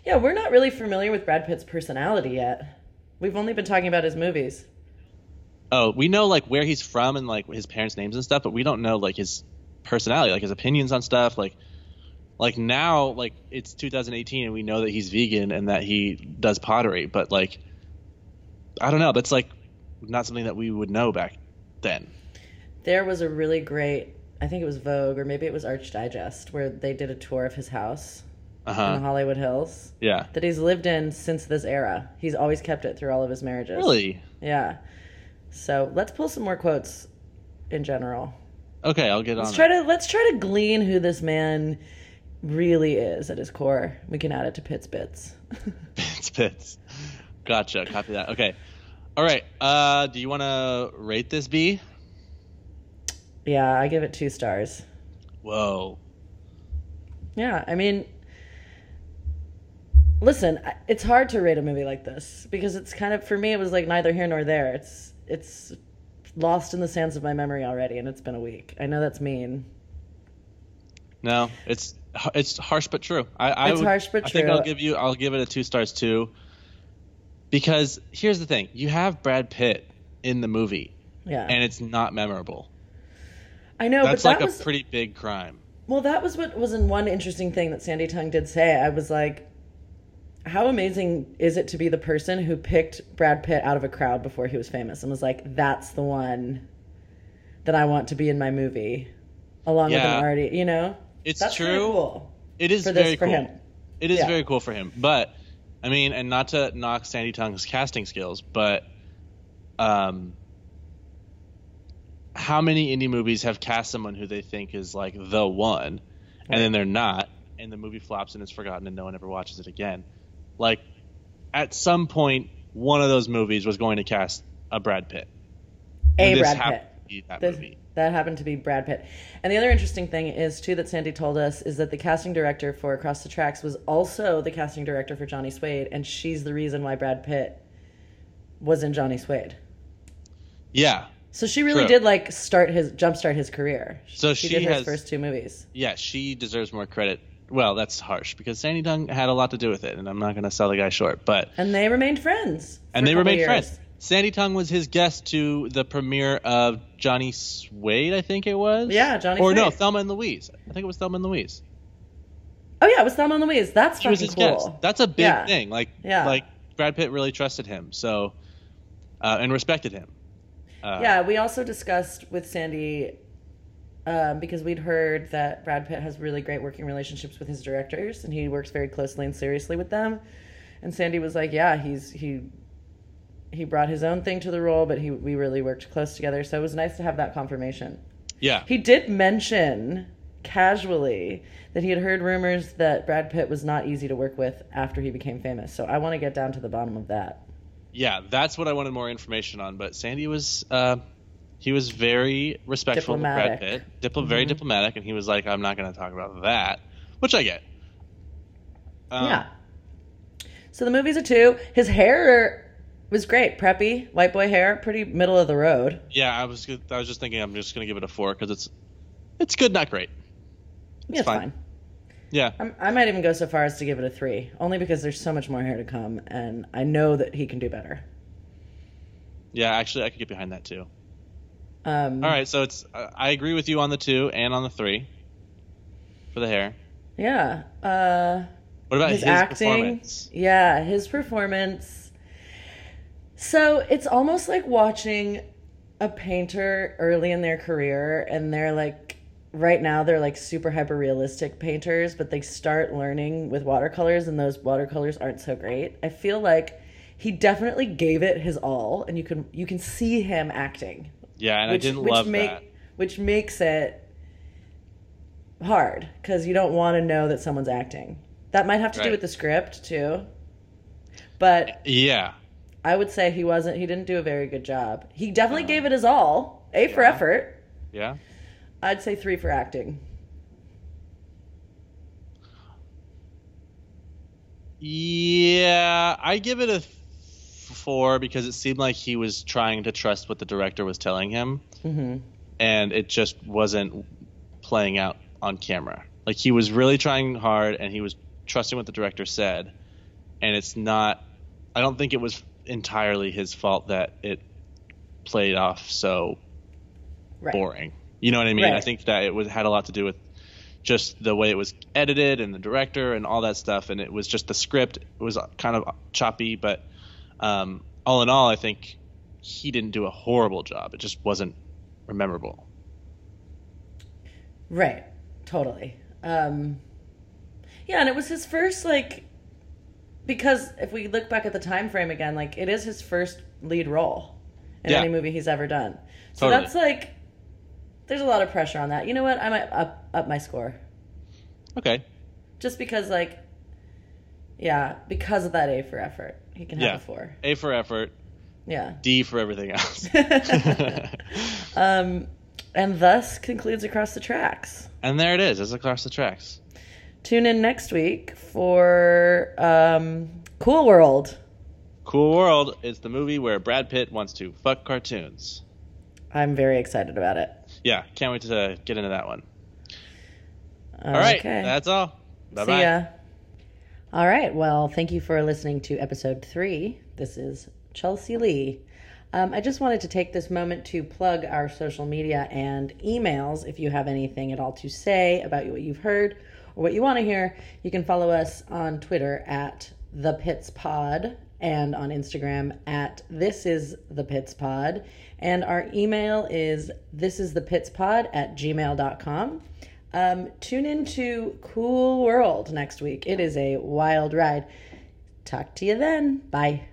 Speaker 1: Yeah, we're not really familiar with Brad Pitt's personality yet. We've only been talking about his movies.
Speaker 2: Oh, we know like where he's from and like his parents' names and stuff, but we don't know like his personality, like his opinions on stuff. Like, like now, like it's 2018 and we know that he's vegan and that he does pottery, but like, I don't know. That's like not something that we would know back then.
Speaker 1: There was a really great, I think it was Vogue or maybe it was Arch Digest, where they did a tour of his house
Speaker 2: Uh
Speaker 1: in the. Hollywood Hills
Speaker 2: Yeah.
Speaker 1: that he's lived in since this era. He's always kept it through all of his marriages.
Speaker 2: Really?
Speaker 1: Yeah. So let's pull some more quotes in general.
Speaker 2: Okay, I'll get on.
Speaker 1: Let's
Speaker 2: it.
Speaker 1: try to let's try to glean who this man really is at his core. We can add it to Pitt's bits. [LAUGHS]
Speaker 2: Bits, bits. Gotcha. Copy that. Okay. All right. Uh, do you want to rate this B?
Speaker 1: yeah, I give it two stars.
Speaker 2: Whoa.
Speaker 1: Yeah, I mean, listen, it's hard to rate a movie like this because it's kind of for me it was like neither here nor there. It's it's lost in the sands of my memory already, and it's been a week. I know that's mean.
Speaker 2: No, it's it's harsh but true. I, I
Speaker 1: It's
Speaker 2: would-
Speaker 1: harsh but
Speaker 2: I think
Speaker 1: true.
Speaker 2: I'll give you I'll give it a two stars too. Because here's the thing: you have Brad Pitt in the movie,
Speaker 1: Yeah,
Speaker 2: and it's not memorable.
Speaker 1: I know,
Speaker 2: That's like
Speaker 1: that
Speaker 2: a pretty big crime.
Speaker 1: well. That was what was in one interesting thing that Sandy Tung did say. I was like. How amazing is it to be the person who picked Brad Pitt out of a crowd before he was famous and was like, "That's the one that I want to be in my movie," along with
Speaker 2: Yeah.
Speaker 1: an already, you know.
Speaker 2: It's
Speaker 1: That's
Speaker 2: true.
Speaker 1: Cool.
Speaker 2: It is
Speaker 1: for this
Speaker 2: very
Speaker 1: for
Speaker 2: cool.
Speaker 1: him.
Speaker 2: It is
Speaker 1: Yeah.
Speaker 2: very cool for him. But I mean, and not to knock Sandy Tung's casting skills, but um, how many indie movies have cast someone who they think is like the one, and then they're not, and the movie flops and it's forgotten, and no one ever watches it again? Like, at some point, one of those movies was going to cast a Brad Pitt.
Speaker 1: A Brad Pitt.
Speaker 2: that
Speaker 1: This-
Speaker 2: movie.
Speaker 1: that happened to be Brad Pitt. And the other interesting thing is too that Sandy told us is that the casting director for Across the Tracks was also the casting director for Johnny Suede, and she's the reason why Brad Pitt was in Johnny Suede.
Speaker 2: Yeah,
Speaker 1: So she really
Speaker 2: True.
Speaker 1: did like start his jumpstart his career.
Speaker 2: So
Speaker 1: she,
Speaker 2: she
Speaker 1: did his
Speaker 2: has-
Speaker 1: first two movies.
Speaker 2: yeah, she deserves more credit. Well, that's harsh because Sandy Tung had a lot to do with it, and I'm not going to sell the guy short. But
Speaker 1: And they remained friends.
Speaker 2: and they remained
Speaker 1: years.
Speaker 2: friends. Sandy Tung was his guest to the premiere of Johnny Suede, I think it was.
Speaker 1: Yeah, Johnny
Speaker 2: Or no, Thelma and Louise. I think it was Thelma and Louise.
Speaker 1: Oh yeah, it was Thelma and Louise. That's
Speaker 2: She was his
Speaker 1: cool.
Speaker 2: guest. That's a big
Speaker 1: Yeah.
Speaker 2: thing. Like,
Speaker 1: Yeah.
Speaker 2: like Brad Pitt really trusted him, so uh, and respected him. Uh,
Speaker 1: yeah, we also discussed with Sandy um, because we'd heard that Brad Pitt has really great working relationships with his directors, and he works very closely and seriously with them. And Sandy was like, "Yeah, he's he he brought his own thing to the role, but he we really worked close together. So it was nice to have that confirmation."
Speaker 2: Yeah.
Speaker 1: He did mention casually that he had heard rumors that Brad Pitt was not easy to work with after he became famous. So I want to get down to the bottom of that.
Speaker 2: Yeah, that's what I wanted more information on. But Sandy was uh, he was very respectful of Brad Pitt, Dipl- very diplomatic, and he was like, "I'm not going to talk about that," which I get. Um,
Speaker 1: yeah. So the movie's a two. His hair was great, preppy, white boy hair, pretty middle of the road.
Speaker 2: Yeah, I was good- I was just thinking I'm just going to give it a four because it's it's good, not great.
Speaker 1: Yeah, it's
Speaker 2: fine.
Speaker 1: fine.
Speaker 2: Yeah,
Speaker 1: I'm, I might even go so far as to give it a three, only because there's so much more hair to come, and I know that he can do better.
Speaker 2: yeah. Actually, I could get behind that too.
Speaker 1: Um,
Speaker 2: All right, so it's uh, I agree with you on the two and on the three for the hair.
Speaker 1: Yeah. Uh,
Speaker 2: What about
Speaker 1: his,
Speaker 2: his,
Speaker 1: acting.
Speaker 2: performance?
Speaker 1: Yeah, his performance. So it's almost like watching a painter early in their career, and they're like, right now they're like super hyper realistic painters, but they start learning with watercolors, and those watercolors aren't so great. I feel like he definitely gave it his all, and you can you can see him acting,
Speaker 2: Yeah, and I didn't love
Speaker 1: make,
Speaker 2: that.
Speaker 1: Which makes it hard because you don't want to know that someone's acting. That might have to do with the script too. But
Speaker 2: Yeah,
Speaker 1: I would say he wasn't. He didn't do a very good job. He definitely gave it his all. A for effort.
Speaker 2: yeah.
Speaker 1: I'd say three for acting.
Speaker 2: Yeah, I give it a four because it seemed like he was trying to trust what the director was telling him,
Speaker 1: hmm
Speaker 2: and it just wasn't playing out on camera. Like he was really trying hard, and he was trusting what the director said, and it's not. I don't think it was entirely his fault that it played off so
Speaker 1: Right.
Speaker 2: boring. You know what I mean? I think that it was had a lot to do with just the way it was edited and the director and all that stuff, and it was just the script it was kind of choppy. But um, all in all, I think he didn't do a horrible job. It just wasn't memorable.
Speaker 1: Right. Totally. Um, yeah, and it was his first like because if we look back at the time frame again, like it is his first lead role in
Speaker 2: Yeah.
Speaker 1: any movie he's ever done. So
Speaker 2: Totally.
Speaker 1: that's like there's a lot of pressure on that. You know what? I might up up my score.
Speaker 2: Okay.
Speaker 1: Just because like yeah, because of that A for effort. He can have a four.
Speaker 2: A for effort,
Speaker 1: Yeah.
Speaker 2: D for everything else. [LAUGHS]
Speaker 1: Um and thus concludes across the tracks.
Speaker 2: and there it is. It's across the tracks.
Speaker 1: Tune in next week for um, Cool World.
Speaker 2: Cool World is the movie where Brad Pitt wants to fuck cartoons.
Speaker 1: I'm very excited about it.
Speaker 2: Yeah, can't wait to get into that one. All right,
Speaker 1: Okay.
Speaker 2: that's all. Bye bye.
Speaker 1: See
Speaker 2: bye.
Speaker 1: All right. Well, thank you for listening to episode three. This is Chelsea Lee. Um, I just wanted to take this moment to plug our social media and emails. If you have anything at all to say about what you've heard or what you want to hear, you can follow us on Twitter at the Pits Pod and on Instagram at this is the Pits Pod. And our email is this is the Pits Pod at gmail.com. Um, tune into Cool World next week. It is a wild ride. Talk to you then. Bye.